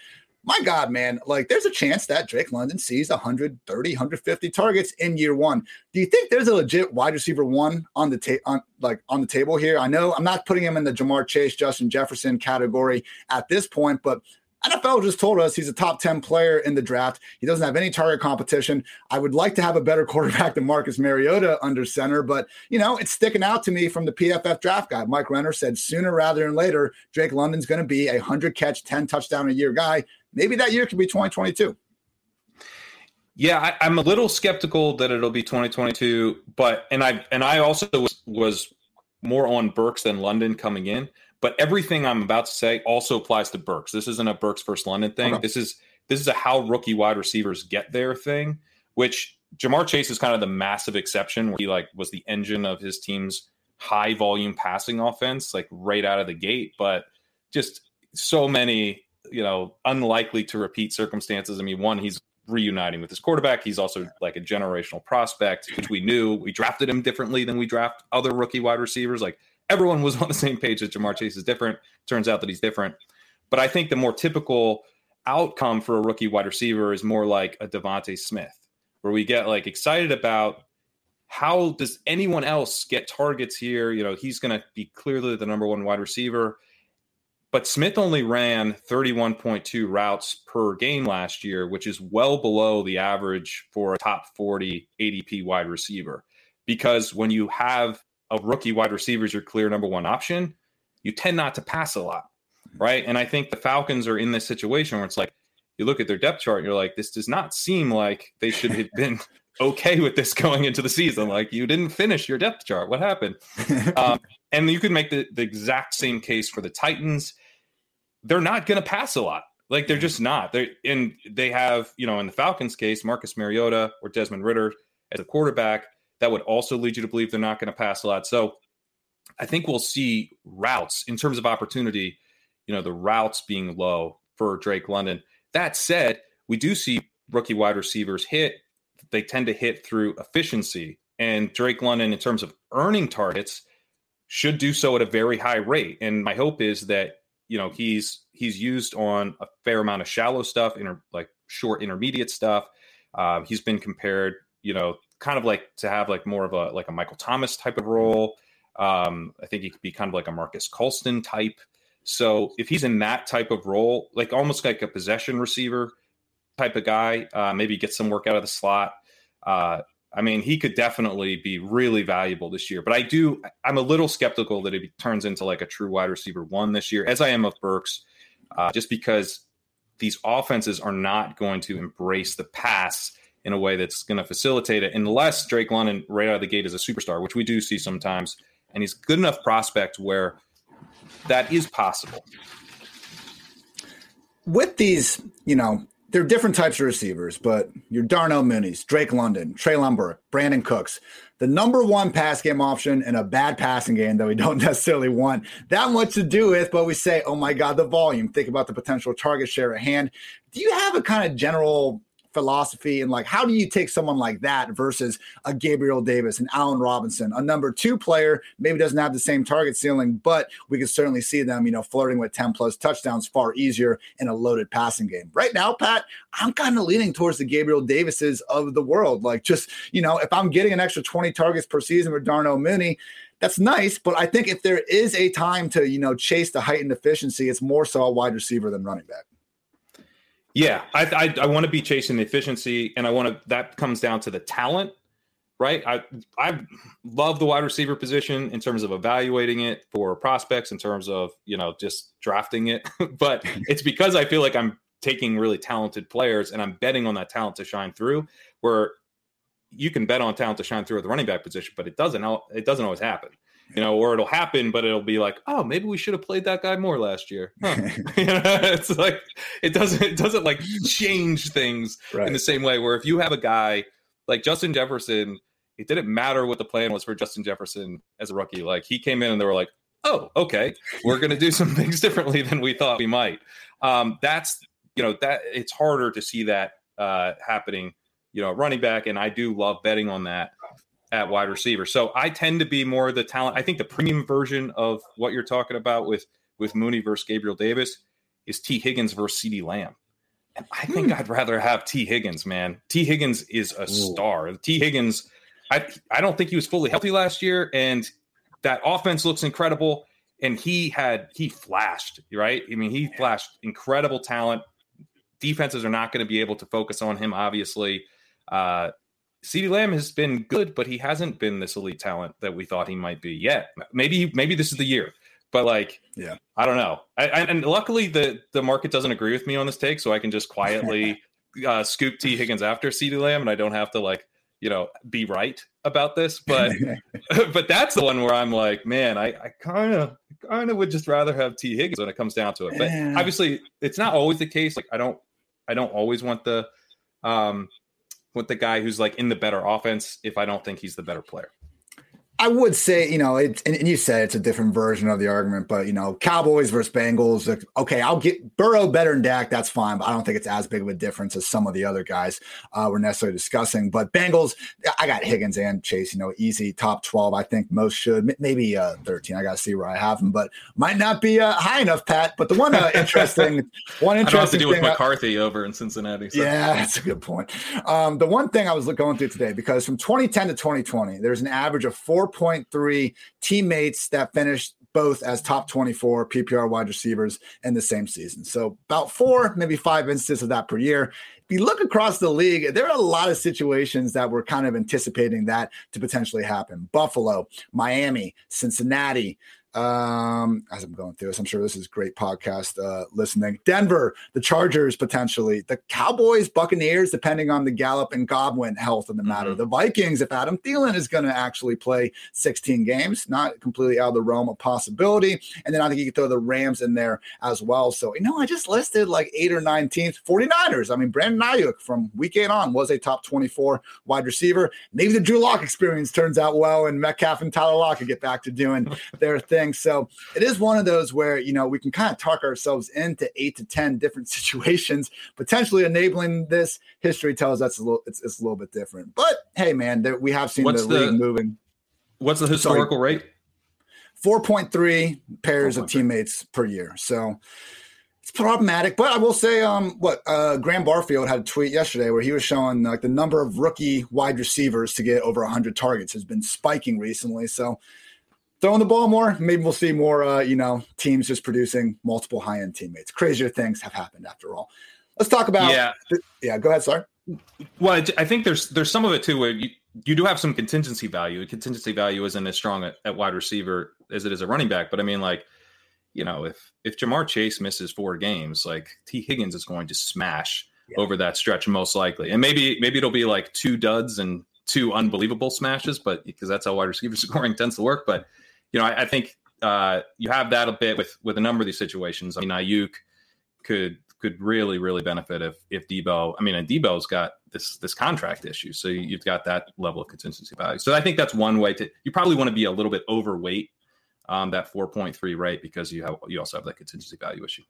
my God, man, like there's a chance that Drake London sees 130, 150 targets in year one. Do you think there's a legit wide receiver one on the on like on the table here? I know I'm not putting him in the Ja'Marr Chase, Justin Jefferson category at this point, but NFL just told us he's a top 10 player in the draft. He doesn't have any target competition. I would like to have a better (laughs) quarterback than Marcus Mariota under center, but you know, it's sticking out to me from the PFF draft guy. Mike Renner said sooner rather than later, Drake London's going to be a 100 catch, 10 touchdown a year guy. Maybe that year could be 2022. Yeah, I, am a little skeptical that it'll be 2022, but and I and I also was, was more on Burks than London coming in. But everything I'm about to say also applies to Burks. This isn't a Burks first London thing. Okay. This is this is a how rookie wide receivers get there thing, which Ja'Marr Chase is kind of the massive exception where he like was the engine of his team's high volume passing offense, like right out of the gate. But just so many, you know, unlikely to repeat circumstances. I mean, one, he's reuniting with his quarterback. He's also like a generational prospect, which we knew. We drafted him differently than we draft other rookie wide receivers. Like everyone was (laughs) on the same page that Ja'Marr Chase is different. Turns out that he's different. But I think the more typical outcome for a rookie wide receiver is more like a DeVonta Smith, where we get like excited about how does anyone else get targets here? You know, he's going to be clearly the number one wide receiver. But Smith only ran 31.2 routes per game last year, which is well below the average for a top 40 ADP wide receiver. Because when you have a rookie wide receiver as your clear number one option, you tend not to pass a lot, right? And I think the Falcons are in this situation where it's like you look at their depth chart and you're like, this does not seem like they should have been (laughs) okay with this going into the season. Like you didn't finish your depth chart. What happened? (laughs) um, and you could make the, the exact same case for the Titans. They're not going to pass a lot. Like they're just not. They and they have, you know, in the Falcons case, Marcus Mariota or Desmond Ridder as a quarterback that would also lead you to believe they're not going to pass a lot. So I think we'll see routes in terms of opportunity, you know, the routes being low for Drake London. That said, we do see rookie wide receivers hit. They tend to hit through efficiency. And Drake London, in terms of earning targets, should do so at a very high rate. And my hope is that, you know, he's he's used on a fair amount of shallow stuff, inter, like short intermediate stuff. Uh, he's been compared, you know, kind of like to have like more of a like a Michael Thomas type of role. Um, I think he could be kind of like a Marques Colston type. So if he's in that type of role, like almost like a possession receiver type of guy, uh, maybe get some work out of the slot. Uh, I mean, he could definitely be really valuable this year. But I do, I'm a little skeptical that it turns into like a true wide receiver one this year, as I am of Burks, uh, just because these offenses are not going to embrace the pass in a way that's going to facilitate it, unless Drake London right out of the gate is a superstar, which we do see sometimes, and he's good enough prospect where that is possible. With these, you know, there are different types of receivers, but your Darnell Mooney's, Drake London, Trey Burke, Brandin Cooks, the number one pass game option in a bad passing game that we (laughs) don't necessarily want that much to do with, but we say, oh my God, the volume. Think about the potential target share at hand. Do you have a kind of general philosophy and like how do you take someone like that versus a Gabriel Davis and Allen Robinson, a number two player, maybe doesn't have the same target ceiling, but we can certainly see them, you know, flirting with 10 plus touchdowns far easier in a loaded passing game. Right now, Pat, I'm kind of leaning towards the Gabriel Davises of the world. Like just, you know, if I'm getting an extra 20 targets per season with Darnell Mooney, that's nice, but I think if there is a time to, you know, chase the heightened efficiency, it's more so a wide receiver than running back. Yeah, I I, I want to be chasing the efficiency, and I want to. That comes down to the talent, right? I I love the wide receiver position in terms of evaluating it for prospects, in terms of you know just drafting it, (laughs) but it's because I feel like I'm taking really talented players and I'm betting on that talent to shine through. Where you can bet on talent to shine through at the running back position, but it doesn't. It doesn't always happen you know, or it'll happen, but it'll be like, oh, maybe we should have played that guy more last year. Huh. (laughs) (laughs) you know, it's like it doesn't it doesn't like change things right. in the same way. Where if you have a guy like Justin Jefferson, it didn't matter what the plan was for Justin Jefferson as a rookie. Like he came in and they were like, oh, okay, we're going to do some (laughs) things differently than we thought we might. Um, that's you know that it's harder to see that uh, happening. You know, running back, and I do love betting on that at wide receiver. So I tend to be more the talent. I think the premium version of what you're talking about with with Mooney versus Gabriel Davis is Tee Higgins versus CeeDee Lamb. And I think hmm. I'd rather have Tee Higgins, man. Tee Higgins is a Ooh. star. Tee Higgins, I I don't think he was fully healthy last year, and that offense looks incredible. And he had he flashed, right? I mean, he flashed incredible talent. Defenses are not going to be able to focus on him, obviously. Uh, CeeDee Lamb has been good, but he hasn't been this elite talent that we thought he might be yet. Maybe maybe this is the year. But like, yeah, I don't know. I, I, and luckily, the the market doesn't agree with me on this take, so I can just quietly (laughs) uh, scoop Tee Higgins after CeeDee Lamb, and I don't have to like you know be right about this. But (laughs) (laughs) but that's the one where I'm like, man, I kind of kind of would just rather have Tee Higgins when it comes down to it. But obviously, it's not always the case. Like I don't I don't always want the um want the guy who's like in the better offense if I don't think he's the better player. I would say, you know, it's and, and, you said it's a different version of the argument, but you know, Cowboys versus Bengals. Okay, I'll get Burrow better than Dak. That's fine, but I don't think it's as big of a difference as some of the other guys uh, we're necessarily discussing. But Bengals, I got Higgins and Chase. You know, easy top twelve. I think most should maybe uh, thirteen. I got to see where I have them, but might not be uh, high enough, Pat. But the one uh, (laughs) interesting, one interesting I have to do with McCarthy over in Cincinnati. So. Yeah, that's a good point. Um, the one thing I was going through today because from 2010 to 2020, there's an average of four 4.3 teammates that finished both as top 24 PPR wide receivers in the same season. So about four, maybe five instances of that per year. If you look across the league, there are a lot of situations that we're kind of anticipating that to potentially happen. Buffalo, Miami, Cincinnati, um, as I'm going through this, I'm sure this is great podcast uh, listening. Denver, the Chargers potentially, the Cowboys, Buccaneers, depending on the Gallup and Godwin health of the matter. Mm-hmm. The Vikings, if Adam Thielen is going to actually play 16 games, not completely out of the realm of possibility. And then I think you could throw the Rams in there as well. So, you know, I just listed like eight or nine teams. 49ers, I mean, Brandon Aiyuk from week eight on was a top 24 wide receiver. Maybe the Drew Lock experience turns out well, and Metcalf and Tyler Lockett get back to doing their thing. So it is one of those where, you know, we can kind of talk ourselves into eight to 10 different (laughs) situations, potentially enabling this. History tells us a little, it's, it's a little bit different. But hey, man, there, we have seen What's the, the league moving. What's the historical Sorry. rate? 4.3 pairs 4. of teammates per year. So it's problematic. But I will say, um, what uh, Graham Barfield had a tweet yesterday where he was showing like the number of rookie wide receivers to get over 100 targets has been spiking recently. So throwing the ball more, maybe we'll see more, uh, you know, teams just producing multiple high end teammates. Crazier things have happened after all. Let's talk about. Yeah. The, yeah. Go ahead. Sorry. Well, I think there's there's some of it too where you, you do have some contingency value. Contingency value isn't as strong at, at wide receiver as it is a running back. But I mean, like, you know, if if Ja'Marr Chase misses four games, like Tee Higgins is going to smash yeah. over that stretch most likely, and maybe maybe it'll be like two duds and two unbelievable smashes, but because that's how wide receiver (laughs) scoring tends to work. But you know, I, I think uh, you have that a bit with with a number of these situations. I mean, Aiyuk could could really really benefit if if Deebo. I mean, and Deebo's got this this contract issue, so you've got that level of contingency value. So I think that's one way to. You probably want to be a little bit overweight um, that 4.3 rate because you have you also have that contingency value issue.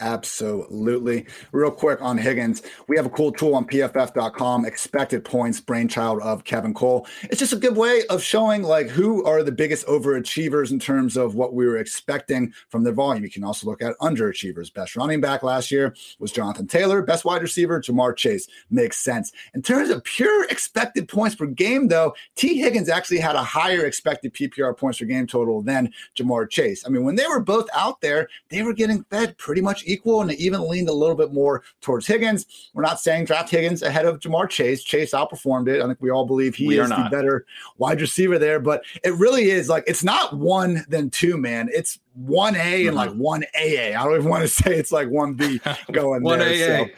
Absolutely. Real quick on Higgins, we have a cool tool on pff.com, expected points, brainchild of Kevin Cole. It's just a good way of showing like who are the biggest overachievers in terms of what we were expecting from their volume. You can also look at underachievers. Best running back last year was Jonathan Taylor, best wide receiver, Ja'Marr Chase. Makes sense. In terms of pure expected points per game, though, Tee Higgins actually had a higher expected PPR points per game total than Ja'Marr Chase. I mean, when they were both out there, they were getting fed pretty much equal and even leaned a little bit more towards Higgins. We're not saying draft Higgins ahead of Ja'Marr Chase. Chase outperformed it. I think we all believe he we is the better wide receiver there, but it really is like it's not one then two, man. It's one A mm-hmm. and like one AA. I don't even want to say it's like one B (laughs) going one there. AA. So.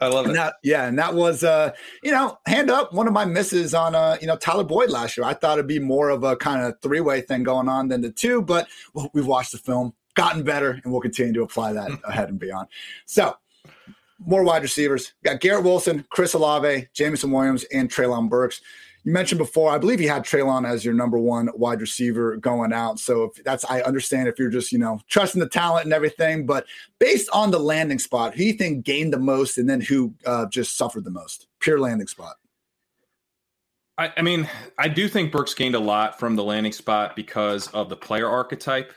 I love it. That, yeah, and that was uh, you know, hand up one of my misses on uh, you know, Tyler Boyd last year. I thought it'd be more of a kind of three-way thing going on than the two, but well, we've watched the film gotten better, and we'll continue to apply that ahead and beyond. So, more wide receivers. We got Garrett Wilson, Chris Olave, Jameson Williams, and Treylon Burks. You mentioned before, I believe you had Treylon as your number one wide receiver going out. So if that's, I understand if you're just, you know, trusting the talent and everything, but based on the landing spot, who you think gained the most and then who uh, just suffered the most? Pure landing spot. I, I mean, I do think Burks gained a lot from the landing spot because of the player archetype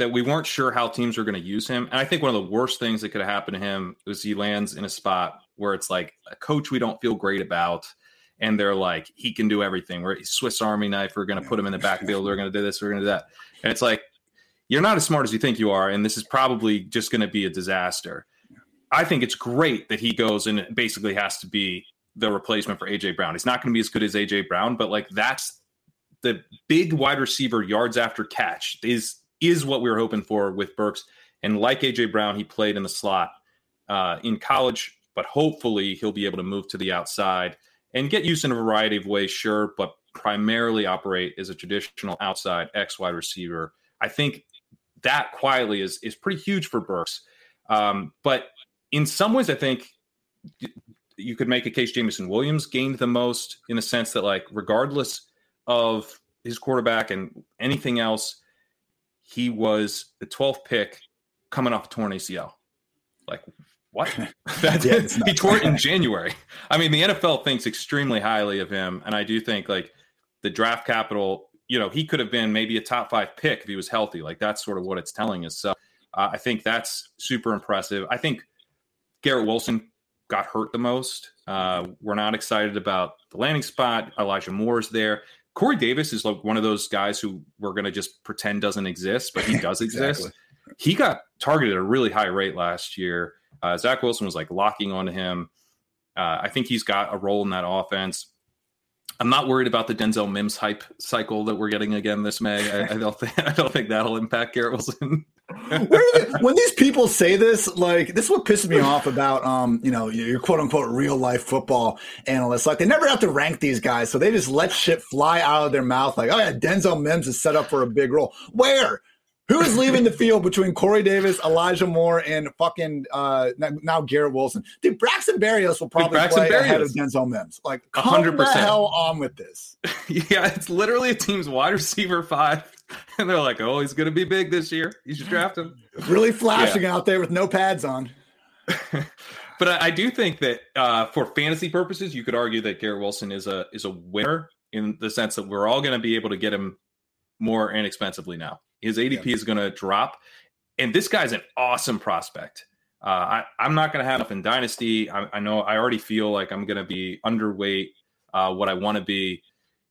that we weren't sure how teams were going to use him. And I think one of the worst things that could have happened to him was he lands in a spot where it's like a coach we don't feel great about. And they're like, he can do everything. We're Swiss Army knife. We're going to put him in the backfield. We're going to do this. We're going to do that. And it's like, you're not as smart as you think you are. And this is probably just going to be a disaster. I think it's great that he goes and basically has to be the replacement for AJ Brown. He's not going to be as good as AJ Brown, but like that's the big wide receiver yards after catch is is what we were hoping for with Burks. And like AJ Brown, he played in the slot uh, in college, but hopefully he'll be able to move to the outside and get used in a variety of ways, sure, but primarily operate as a traditional outside X wide receiver. I think that quietly is is pretty huge for Burks. Um, but in some ways, I think you could make a case Jameson Williams gained the most in a sense that, like, regardless of his quarterback and anything else, he was the 12th pick coming off a torn ACL. Like, what? (laughs) yeah, he tore it in January. I mean, the NFL thinks extremely highly of him. And I do think, like, the draft capital, you know, he could have been maybe a top five pick if he was healthy. Like, that's sort of what it's telling us. So uh, I think that's super impressive. I think Garrett Wilson got hurt the most. Uh, we're not excited about the landing spot. Elijah Moore's there. Corey Davis is like one of those guys who we're going to just pretend doesn't exist, but he does (laughs) exist. He got targeted at a really high rate last year. Uh, Zach Wilson was like locking onto him. Uh, I think he's got a role in that offense. I'm not worried about the Denzel Mims hype cycle that we're getting again this May. I, I don't (laughs) think I don't think that'll impact Garrett Wilson. When these people say this, like this is what pisses me off about um, you know, your quote unquote real life football analysts. Like they never have to rank these guys, so they just let shit fly out of their mouth. Like, oh yeah, Denzel Mims is set up for a big role. Where? Who is leaving the field between Corey Davis, Elijah Moore, and fucking uh, now Garrett Wilson? Dude, Braxton Berrios will probably play Berrios. ahead of Denzel Mims. Like, hundred percent. hell on with this? (laughs) yeah, it's literally a team's wide receiver five, (laughs) and they're like, "Oh, he's going to be big this year. You should draft him." Really flashing yeah. out there with no pads on. (laughs) but I, I, do think that uh, for fantasy purposes, you could argue that Garrett Wilson is a is a winner in the sense that we're all going to be able to get him more inexpensively now. His ADP yeah. is going to drop. And this guy's an awesome prospect. Uh, I, am not going to have enough in Dynasty. I, I, know I already feel like I'm going to be underweight uh, what I want to be.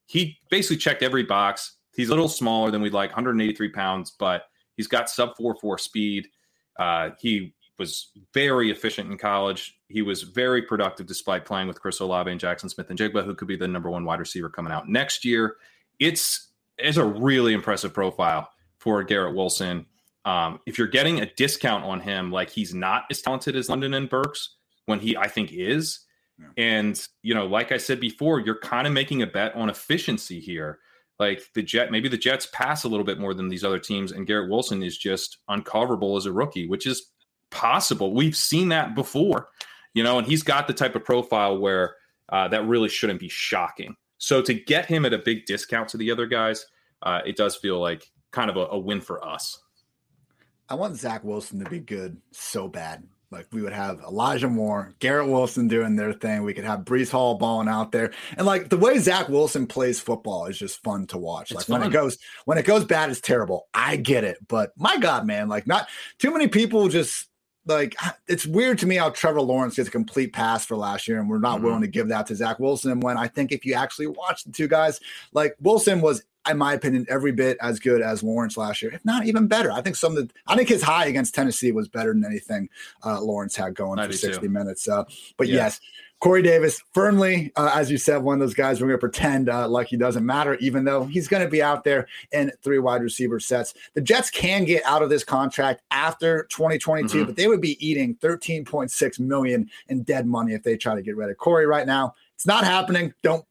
He basically checked every box. He's a little smaller than we'd like, 183 pounds, but he's got sub 4 4 speed. Uh, he was very efficient in college. He was very productive despite playing with Chris Olave and Jackson Smith-Njigba, who could be the number one wide receiver coming out next year. It's it's a really impressive profile for Garrett Wilson. Um, if you're getting a discount on him, like he's not as talented as London and Burks, when he I think is, yeah. and you know, like I said before, you're kind of making a bet on efficiency here. Like the Jet, maybe the Jets pass a little bit more than these other teams, and Garrett Wilson is just uncoverable as a rookie, which is possible. We've seen that before, you know, and he's got the type of profile where uh, that really shouldn't be shocking. So to get him at a big discount to the other guys, uh, it does feel like kind of a, a win for us. I want Zach Wilson to be good so bad. Like we would have Elijah Moore, Garrett Wilson doing their thing. We could have Breece Hall balling out there, and like the way Zach Wilson plays football is just fun to watch. Like when it goes when it goes bad, it's terrible. I get it, but my God, man, like not too many people just like it's weird to me how Trevor Lawrence gets a complete pass for last year, and we're not mm-hmm. willing to give that to Zach Wilson. When I think if you actually watch the two guys, like Wilson was in my opinion, every bit as good as Lawrence last year, if not even better. I think some of the, I think his high against Tennessee was better than anything uh, Lawrence had going for 60 too. minutes. Uh, but yeah. yes, Corey Davis, firmly, uh, as you said, one of those guys we're going to pretend uh, like he doesn't matter, even though he's going to be out there in three wide receiver sets. The Jets can get out of this contract after 2022, mm-hmm. but they would be eating 13.6 million in dead money if they try to get rid of Corey right now. It's not happening. Don't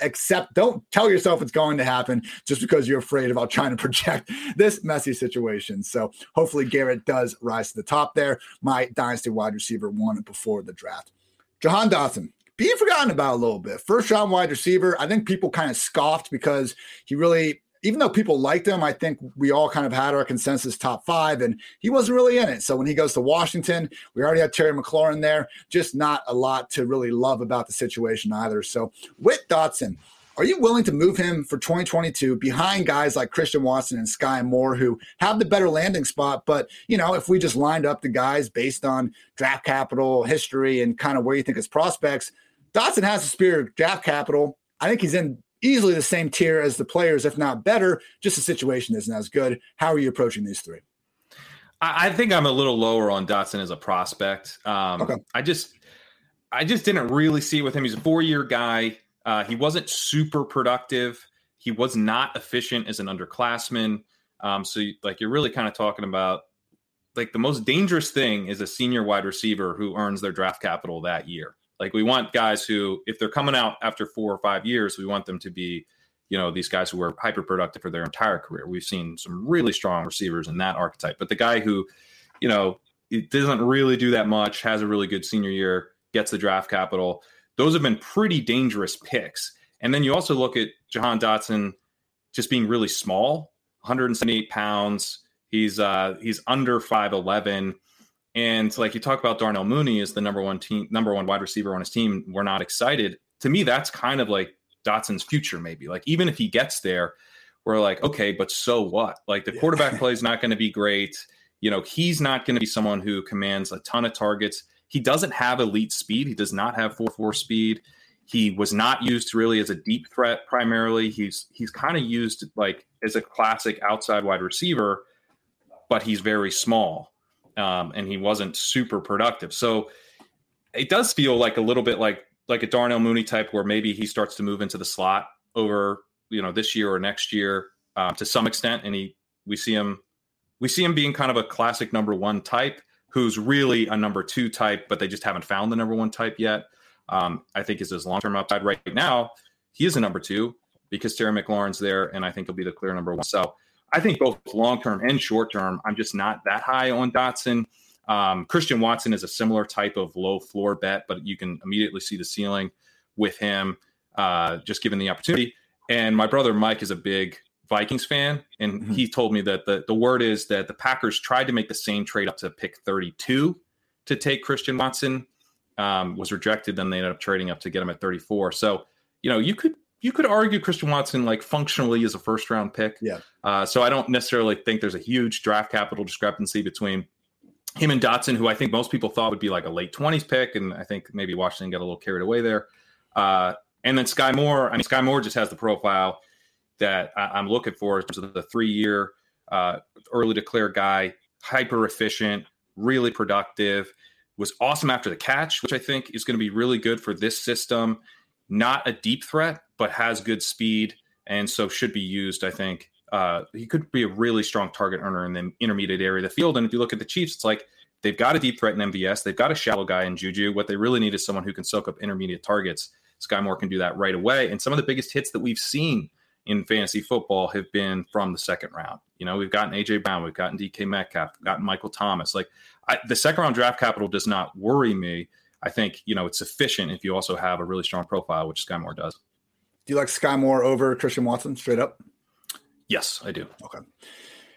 accept don't tell yourself it's going to happen just because you're afraid about trying to (laughs) project this messy situation. So hopefully garrett does rise to the top there. My dynasty wide receiver one before the draft. Jahan Dotson, being forgotten about a little bit. First round wide receiver i think people kind of scoffed because he really even though people liked him, I think we all kind of had our consensus top five, and he wasn't really in it. So when he goes to Washington, we already had Terry McLaurin there, just not a lot to really love about the situation either. So with Dotson, Are you willing to move him for 2022 behind guys like Christian Watson and Skyy Moore who have the better landing spot? But, you know, if we just lined up the guys based on draft capital, history, and kind of where you think his prospects, Dotson has a superior draft capital. I think he's in easily the same tier as the players, if not better. Just the situation isn't as good. How are you approaching these three? I think I'm a little lower on Dotson as a prospect. Um, okay. I just, I just didn't really see it with him. He's a four year guy. Uh, he wasn't super productive. He was not efficient as an underclassman. Um, so, like, you're really kind of talking about like the most dangerous thing is a senior wide receiver who earns their draft capital that year. Like, we want guys who, if they're coming out after four or five years, we want them to be you know these guys who were hyper productive for their entire career. We've seen some really strong receivers in that archetype, but the guy who, you know, it doesn't really do that much, has a really good senior year, gets the draft capital. Those have been pretty dangerous picks. And then you also look at Jahan Dotson just being really small, 178 pounds. He's uh he's under 5'11. And like you talk about Darnell Mooney is the number one team, number one wide receiver on his team. We're not excited. To me, that's kind of like Dotson's future, maybe. Like even if he gets there, we're like, okay, but so what? Like the quarterback (laughs) play is not going to be great. You know, he's not going to be someone who commands a ton of targets. He doesn't have elite speed. He does not have 4 4 speed. He was not used really as a deep threat primarily. He's he's kind of used like as a classic outside wide receiver, but he's very small. Um, and he wasn't super productive. So it does feel like a little bit like like a Darnell Mooney type, where maybe he starts to move into the slot over you know this year or next year um, to some extent, and he we see him we see him being kind of a classic number one type who's really a number two type, but they just haven't found the number one type yet. Um, I think is his long term upside right now. He is a number two because Terry McLaurin's there, and I think he'll be the clear number one. So I think both long term and short term, I'm just not that high on Dotson. Um, Christian Watson is a similar type of low floor bet, but you can immediately see the ceiling with him, uh, just given the opportunity. And my brother Mike is a big Vikings fan, and mm-hmm. he told me that the, the word is that the Packers tried to make the same trade up to pick 32 to take Christian Watson, um, was rejected. Then they ended up trading up to get him at 34. So, you know, you could you could argue Christian Watson like functionally is a first round pick. Yeah. Uh, so I don't necessarily think there's a huge draft capital discrepancy between him and Dotson, who I think most people thought would be like a late 20s pick. And I think maybe Washington got a little carried away there. Uh, and then Skyy Moore, I mean, Skyy Moore just has the profile that I, am looking for in terms of the three year uh, early declare guy, hyper efficient, really productive, was awesome after the catch, which I think is going to be really good for this system. Not a deep threat, but has good speed. And so should be used, I think, uh, he could be a really strong target earner in the intermediate area of the field. And if you look at the Chiefs, it's like they've got a deep threat in MVS, they've got a shallow guy in Juju. What they really need is someone who can soak up intermediate targets. Skyy Moore can do that right away. And some of the biggest hits that we've seen in fantasy football have been from the second round. You know, we've gotten AJ Brown, we've gotten DK Metcalf, we've gotten Michael Thomas. Like I, the second round draft capital does not worry me. I think you know it's sufficient if you also have a really strong profile, which Skyy Moore does. Do you like Skyy Moore over Christian Watson straight up? Yes, I do. Okay.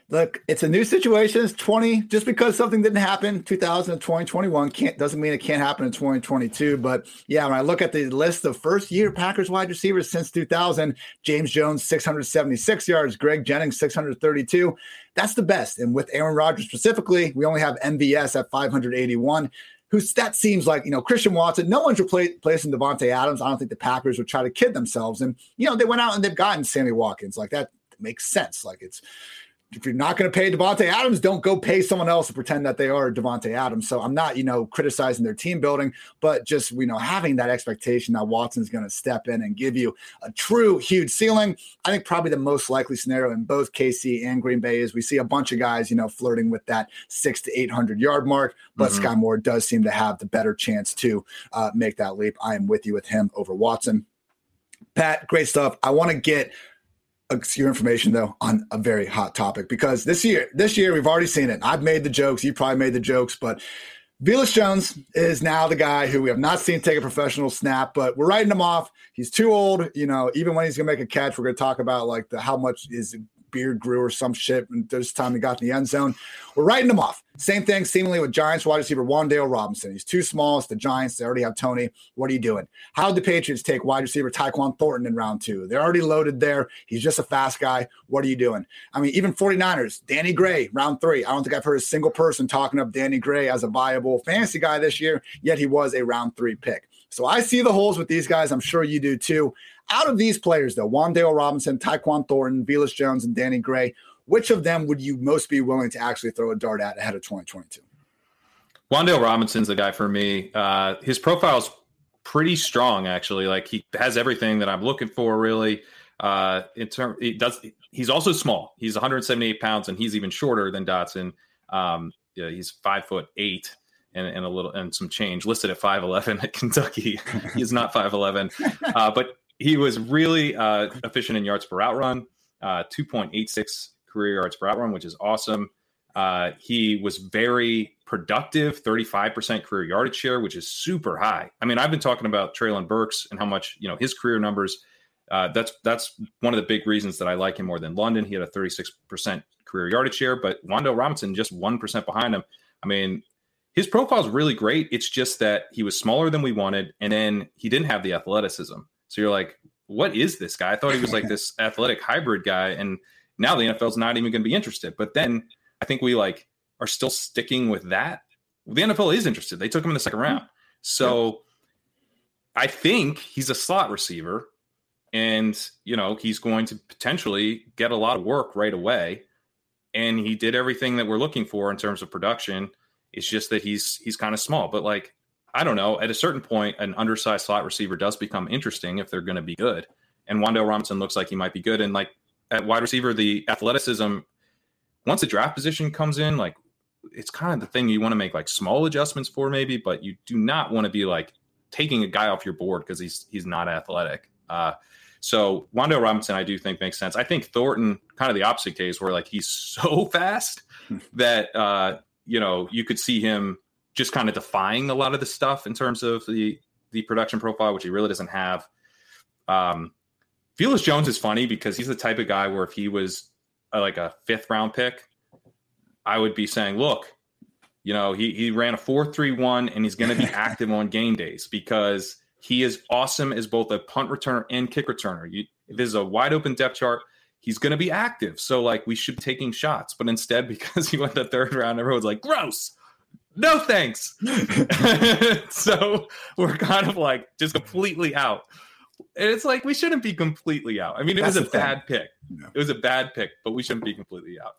Look, it's a new situation. It's 20. Just because something didn't happen 2020, 21 can't doesn't mean it can't happen in 2022. But yeah, when I look at the list of first year Packers wide receivers since 2000, James Jones 676 yards, Greg Jennings 632. That's the best. And with Aaron Rodgers specifically, we only have MVS at 581 who's that seems like you know Christian Watson. No one's replacing Davante Adams. I don't think the Packers would try to kid themselves. And you know they went out and they've gotten Sammy Watkins like that makes sense. Like it's if you're not going to pay Davante Adams, don't go pay someone else to pretend that they are Davante Adams. So I'm not, you know, criticizing their team building, but just you know having that expectation that Watson's going to step in and give you a true huge ceiling. I think probably the most likely scenario in both KC and Green Bay is we see a bunch of guys, you know, flirting with that six to eight hundred yard mark, but mm-hmm. Skyy Moore does seem to have the better chance to uh, make that leap. I am with you with him over Watson. Pat, great stuff. I want to get your information though on a very hot topic because this year, this year we've already seen it. I've made the jokes. You probably made the jokes, but Velus Jones is now the guy who we have not seen take a professional snap, but we're writing him off. He's too old. You know, even when he's gonna make a catch, we're gonna talk about like the how much is beard grew or some shit. And this time he got in the end zone. We're writing him off. Same thing seemingly with Giants wide receiver Wan'Dale Robinson. He's too small. It's the Giants. They already have Toney. What are you doing? How did the Patriots take wide receiver Tyquan Thornton in round two? They're already loaded there. He's just a fast guy. What are you doing? I mean, even 49ers, Danny Gray, round three. I don't think I've heard a single person talking up Danny Gray as a viable fantasy guy this year, yet he was a round three pick. So I see the holes with these guys. I'm sure you do too. Out of these players, though, Wan'Dale Robinson, Tyquan Thornton, Velus Jones, and Danny Gray, which of them would you most be willing to actually throw a dart at ahead of 2022? Wan'Dale Robinson's the guy for me. Uh, his profile's pretty strong, actually. Like he has everything that I'm looking for, really. Uh, in term, he does. He's also small. He's 178 pounds, and he's even shorter than Dotson. Um, yeah, he's five foot eight and, and, a little and some change listed at 5'11 at (laughs) Kentucky. he's not 5'11, uh, but he was really uh, efficient in yards per route run, uh, 2.86 career yards per route run, which is awesome. Uh, he was very productive, 35% career yardage share, which is super high. I mean, I've been talking about Treylon Burks and how much, you know, his career numbers. Uh, that's that's one of the big reasons that I like him more than London. He had a 36% career yardage share, but Wan'Dale Robinson just 1% behind him. I mean, his profile is really great. It's just that he was smaller than we wanted, and then he didn't have the athleticism. So you're like, what is this guy? I thought he was like this (laughs) athletic hybrid guy, and now the NFL's not even going to be interested. But then I think we like are still sticking with that. The NFL is interested. They took him in the second round. So I think he's a slot receiver and you know, he's going to potentially get a lot of work right away. And he did everything that we're looking for in terms of production. It's just that he's he's kind of small, but like I don't know, at a certain point, an undersized slot receiver does become interesting if they're going to be good. And Wan'Dale Robinson looks like he might be good. And like at wide receiver, the athleticism once the draft position comes in, like it's kind of the thing you want to make like small adjustments for maybe, but you do not want to be like taking a guy off your board because he's he's not athletic. Uh, so Wan'Dale Robinson, I do think makes sense. I think Thornton, kind of the opposite case, where like he's (laughs) so fast that uh, you know you could see him just kind of defying a lot of the stuff in terms of the the production profile, which he really doesn't have. Um, Velus Jones is funny because he's the type of guy where if he was a, like a fifth round pick, I would be saying, look, you know, he he ran a four three one, and he's going to be (laughs) active on game days because he is awesome as both a punt returner and kick returner. You, if there's a wide open depth chart, he's going to be active. So like we should be taking shots, but instead (laughs) because he went the third round, everyone's like, gross. No thanks. (laughs) so we're kind of like just completely out. And it's like we shouldn't be completely out. I mean, it That's was a bad pick. Yeah. It was a bad pick, but we shouldn't be completely out.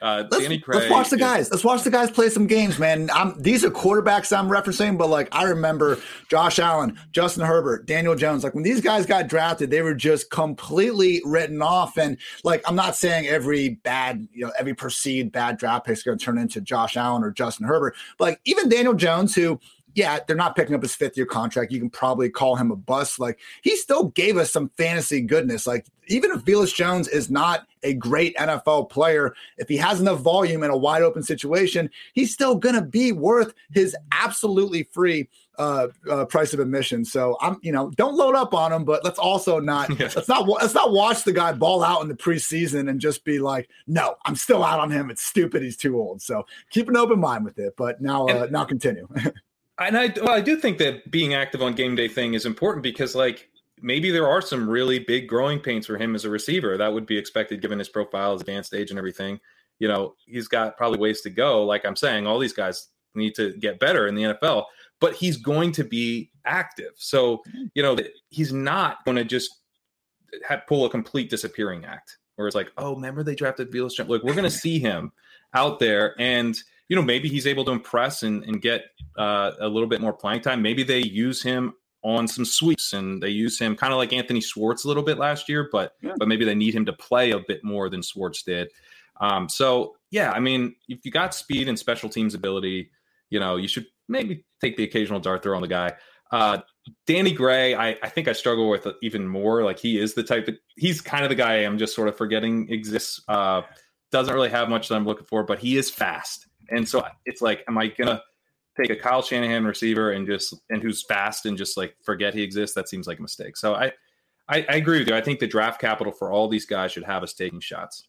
Uh, let's, Danny Gray. Let's watch the guys. Is, let's watch the guys play some games, man. I'm, these are quarterbacks I'm referencing, but like I remember Josh Allen, Justin Herbert, Daniel Jones. Like when these guys got drafted, they were just completely written off. And like I'm not saying every bad, you know, every perceived bad draft pick is going to turn into Josh Allen or Justin Herbert, but like even Daniel Jones, who yeah, they're not picking up his fifth year contract. You can probably call him a bust. Like he still gave us some fantasy goodness. Like even if Velus Jones is not a great NFL player, if he has enough volume in a wide open situation, he's still going to be worth his absolutely free uh, uh, price of admission. So I'm, you know, don't load up on him, but let's also not (laughs) yeah. let's not let's not watch the guy ball out in the preseason and just be like, no, I'm still out on him. It's stupid. He's too old. So keep an open mind with it. But now, uh, now continue. (laughs) and I, well, I do think that being active on game day thing is important because, like, maybe there are some really big growing pains for him as a receiver. That would be expected given his profile, his advanced age, and everything. You know, he's got probably ways to go. Like I'm saying, all these guys need to get better in the NFL, but he's going to be active. So, you know, he's not going to just have, pull a complete disappearing act where it's like, oh, remember they drafted Velus? Look, we're going to see him out there and – you know, maybe he's able to impress and, and get uh, a little bit more playing time. Maybe they use him on some sweeps and they use him kind of like Anthony Schwartz a little bit last year, but yeah. but maybe they need him to play a bit more than Schwartz did. Um, so yeah, I mean, if you got speed and special teams ability, you know, you should maybe take the occasional dart throw on the guy. Uh, Danny Gray, I, I think I struggle with even more. Like he is the type of he's kind of the guy I'm just sort of forgetting exists. Uh, doesn't really have much that I'm looking for, but he is fast. And so it's like, am I gonna take a Kyle Shanahan receiver and just and who's fast and just like forget he exists? That seems like a mistake. So I, I, I agree with you. I think the draft capital for all these guys should have us taking shots.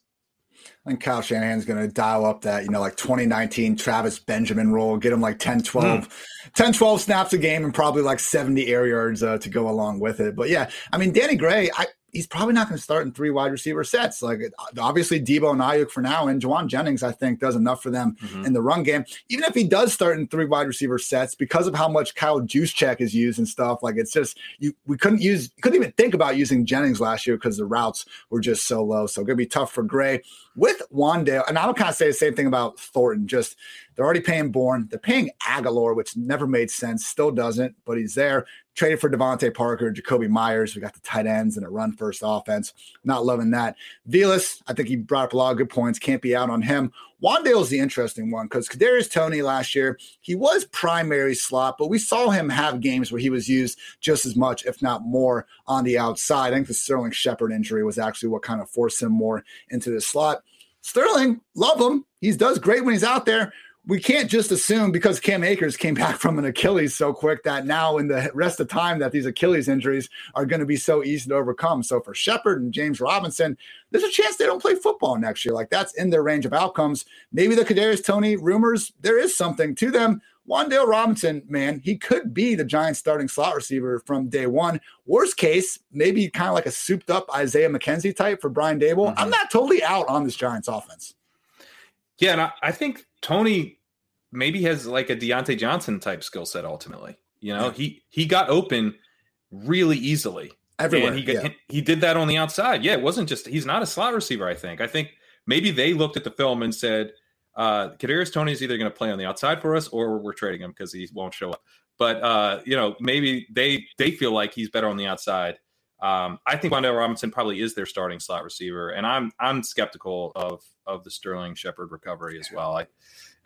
I think Kyle Shanahan's going to dial up that, you know, like 2019 Travis Benjamin role, get him like 10, 12, mm. 10, 12 snaps a game and probably like 70 air yards uh, to go along with it. But yeah, I mean, Danny Gray, I, he's probably not going to start in three wide receiver sets. Like obviously Deebo and Aiyuk for now, and Jauan Jennings I think does enough for them mm-hmm. in the run game. Even if he does start in three wide receiver sets, because of how much Kyle Juszczyk is used and stuff, like it's just you we couldn't use couldn't even think about using Jennings last year because the routes were just so low. So gonna be tough for Gray with Wan'Dale. And I'll kind of say the same thing about Thornton. Just they're already paying Bourne. They're paying Agholor, which never made sense, still doesn't, but he's there. Traded for DeVante Parker, Jakobi Meyers. We got the tight ends and a run first offense. Not loving that. Velus, I think he brought up a lot of good points. Can't be out on him. Wan'Dale's the interesting one because Kadarius Toney last year, he was primary slot, but we saw him have games where he was used just as much, if not more, on the outside. I think the Sterling Shepard injury was actually what kind of forced him more into the slot. Sterling, love him. He does great when he's out there we can't just assume because Cam Akers came (laughs) back from an Achilles so quick that now in the rest of time that these Achilles injuries are going to be so easy to overcome. So for Shepard and James Robinson, there's a chance they don't play football next year. Like that's in their range of outcomes. Maybe the Kadarius Toney rumors, there is something to them. Wan'Dale Robinson, man, he could be the Giants starting slot receiver from day one. Worst case, maybe kind of like a souped up Isaiah McKenzie type for Brian Daboll. Mm-hmm. I'm not totally out on this Giants offense. Yeah, and I, I think Toney maybe has like a Diontae Johnson type skill set ultimately. You know, yeah. he he got open really easily. Everywhere. And he got, yeah. he did that on the outside. Yeah, it wasn't just he's not a slot receiver, I think. I think maybe they looked at the film and said, uh Kadarius Toney is either going to play on the outside for us or we're trading him because he won't show up. But uh, you know, maybe they they feel like he's better on the outside. Um, I think Wan'Dale Robinson probably is their starting slot receiver, and I'm I'm skeptical of of the Sterling Shepard recovery as well. I,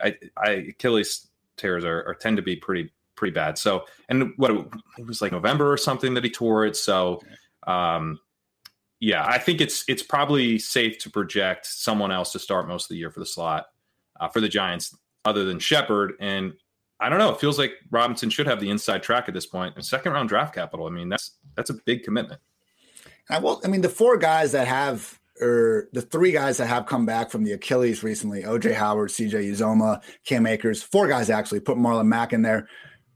I, I Achilles tears are, are, tend to be pretty pretty bad. So, and what it was like November or something that he tore it. So, um, yeah, I think it's it's probably safe to project someone else to start most of the year for the slot uh, for the Giants, other than Shepard. And I don't know. It feels like Robinson should have the inside track at this point. And second round draft capital. I mean, that's that's a big commitment. I will. I mean, the four guys that have or the three guys that have come back from the Achilles recently: OJ Howard, CJ Uzomah, Cam Akers. Four guys actually. Put Marlon Mack in there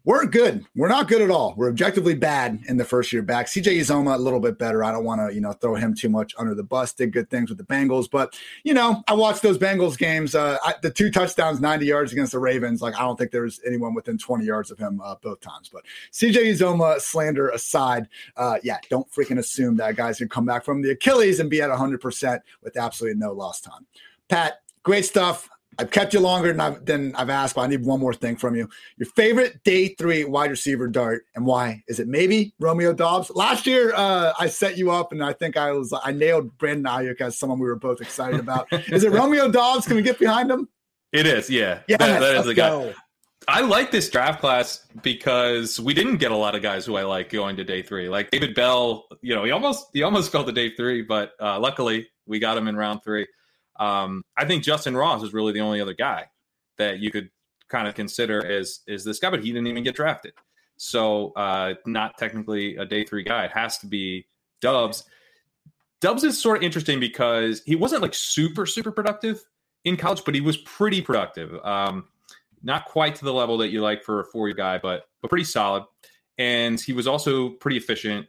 we're good. We're not good at all. We're objectively bad in the first year back. CJ Uzomah a little bit better. I don't want to, you know, throw him too much under the bus. Did good things with the Bengals, but you know, I watched those Bengals games. Uh, I, the two touchdowns, 90 yards against the Ravens. Like I don't think there was anyone within 20 yards of him uh, both times. But CJ Uzomah slander aside, uh, yeah, don't freaking assume that guys can come back from the Achilles and be at 100 percent with absolutely no lost time. Pat, great stuff. I've kept you longer than I've, than I've asked, but I need one more thing from you. Your favorite day three wide receiver dart and why? Is it maybe Romeo Doubs? Last year, uh, I set you up, and I think I was I nailed Brandon Aiyuk as someone we were both excited about. (laughs) is it Romeo Doubs? Can we get behind him? It is, yeah. Yeah, that, that is the guy. I like this draft class because we didn't get a lot of guys who I like going to day three. Like David Bell, you know, he almost he almost fell to day three, but uh, luckily we got him in round three. Um, I think Justyn Ross is really the only other guy that you could kind of consider as is this guy, but he didn't even get drafted. So uh, not technically a day three guy. It has to be Doubs. Doubs is sort of interesting because he wasn't like super super productive in college, but he was pretty productive. Um, not quite to the level that you like for a four year guy, but but pretty solid. And he was also pretty efficient,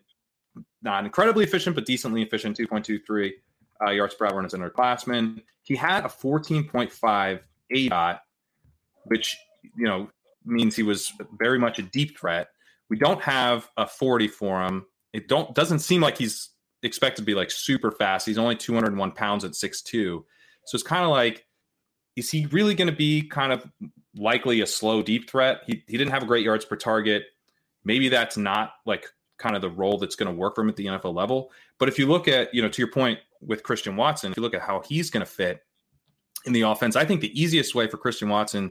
not incredibly efficient, but decently efficient. Two point two three uh, yards per hour as an underclassman. He had a 14.5 aDOT, which you know means he was very much a deep threat. We don't have a 40 for him. It don't doesn't seem like he's expected to be like super fast. He's only 201 pounds at 6'2. So it's kind of like, is he really going to be kind of likely a slow deep threat? He, he didn't have a great yards per target. Maybe that's not like kind of the role that's going to work for him at the NFL level. But if you look at, you know, to your point, with Christian Watson, if you look at how he's going to fit in the offense, I think the easiest way for Christian Watson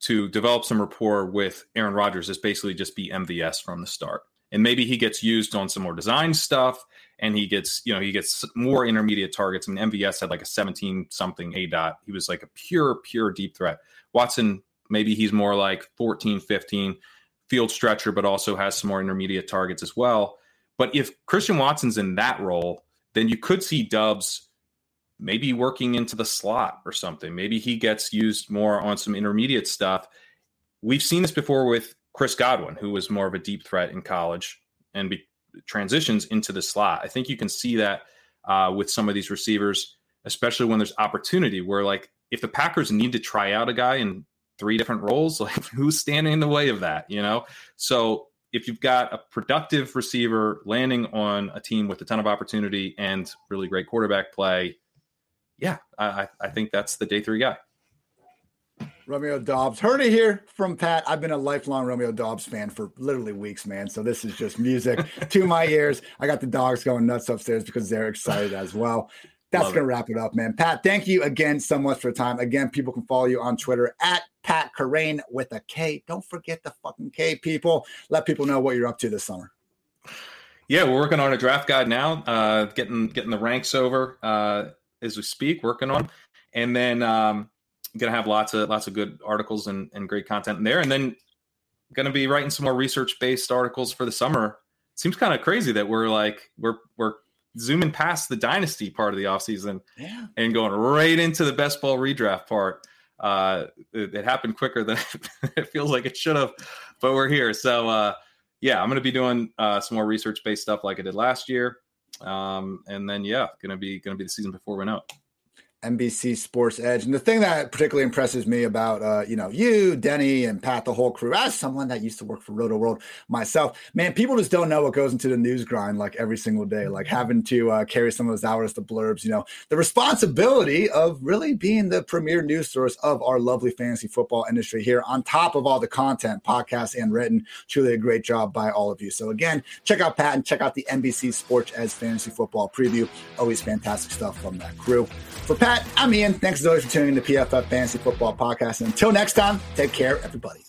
to develop some rapport with Aaron Rodgers is basically just be MVS from the start. And maybe he gets used on some more design stuff and he gets, you know, he gets more intermediate targets. I mean, MVS had like a 17 something aDOT. He was like a pure, pure deep threat. Watson, maybe he's more like 14, 15 field stretcher, but also has some more intermediate targets as well. But if Christian Watson's in that role, then you could see Doubs maybe working into the slot or something. Maybe he gets used more on some intermediate stuff. We've seen this before with Chris Godwin, who was more of a deep threat in college and be, transitions into the slot. I think you can see that uh, with some of these receivers, especially when there's opportunity where, like, if the Packers need to try out a guy in three different roles, (laughs) like, who's standing in the way of that, you know? So if you've got a productive receiver landing on a team with a ton of opportunity and really great quarterback play, yeah, I, I think that's the day three guy. Romeo Doubs. Heard it here from Pat. I've been a lifelong Romeo Doubs fan for literally weeks, man. So this is just music to my ears. I got the dogs going nuts upstairs because they're excited as well. That's going to wrap it up, man. Pat, thank you again so much for time. Again, people can follow you on Twitter at Pat Kerrane with a K. Don't forget the fucking K, people. Let people know what you're up to this summer. Yeah, we're working on a draft guide now, uh, getting getting the ranks over uh, as we speak, working on, and then um, gonna have lots of lots of good articles and, and great content in there, and then gonna be writing some more research based articles for the summer. It seems kind of crazy that we're like we're we're zooming past the dynasty part of the offseason yeah. and going right into the best ball redraft part. Uh, it, it, happened quicker than (laughs) it feels like it should have, but we're here. So, uh, yeah, I'm going to be doing uh, some more research based stuff like I did last year. Um, and then, yeah, going to be going to be the season before we know it. NBC Sports Edge. And the thing that particularly impresses me about, uh, you know, you, Denny, and Pat, the whole crew, as someone that used to work for Rotoworld myself, man, people just don't know what goes into the news grind like every single day, like having to uh, carry some of those hours, the blurbs, you know, the responsibility of really being the premier news source of our lovely fantasy football industry here, on top of all the content, podcasts, and written. Truly a great job by all of you. So, again, check out Pat and check out the NBC Sports Edge fantasy football preview. Always fantastic stuff from that crew. For Pat, I'm Ian. Thanks as always for tuning in to PFF Fantasy Football Podcast. And until next time, take care, everybody.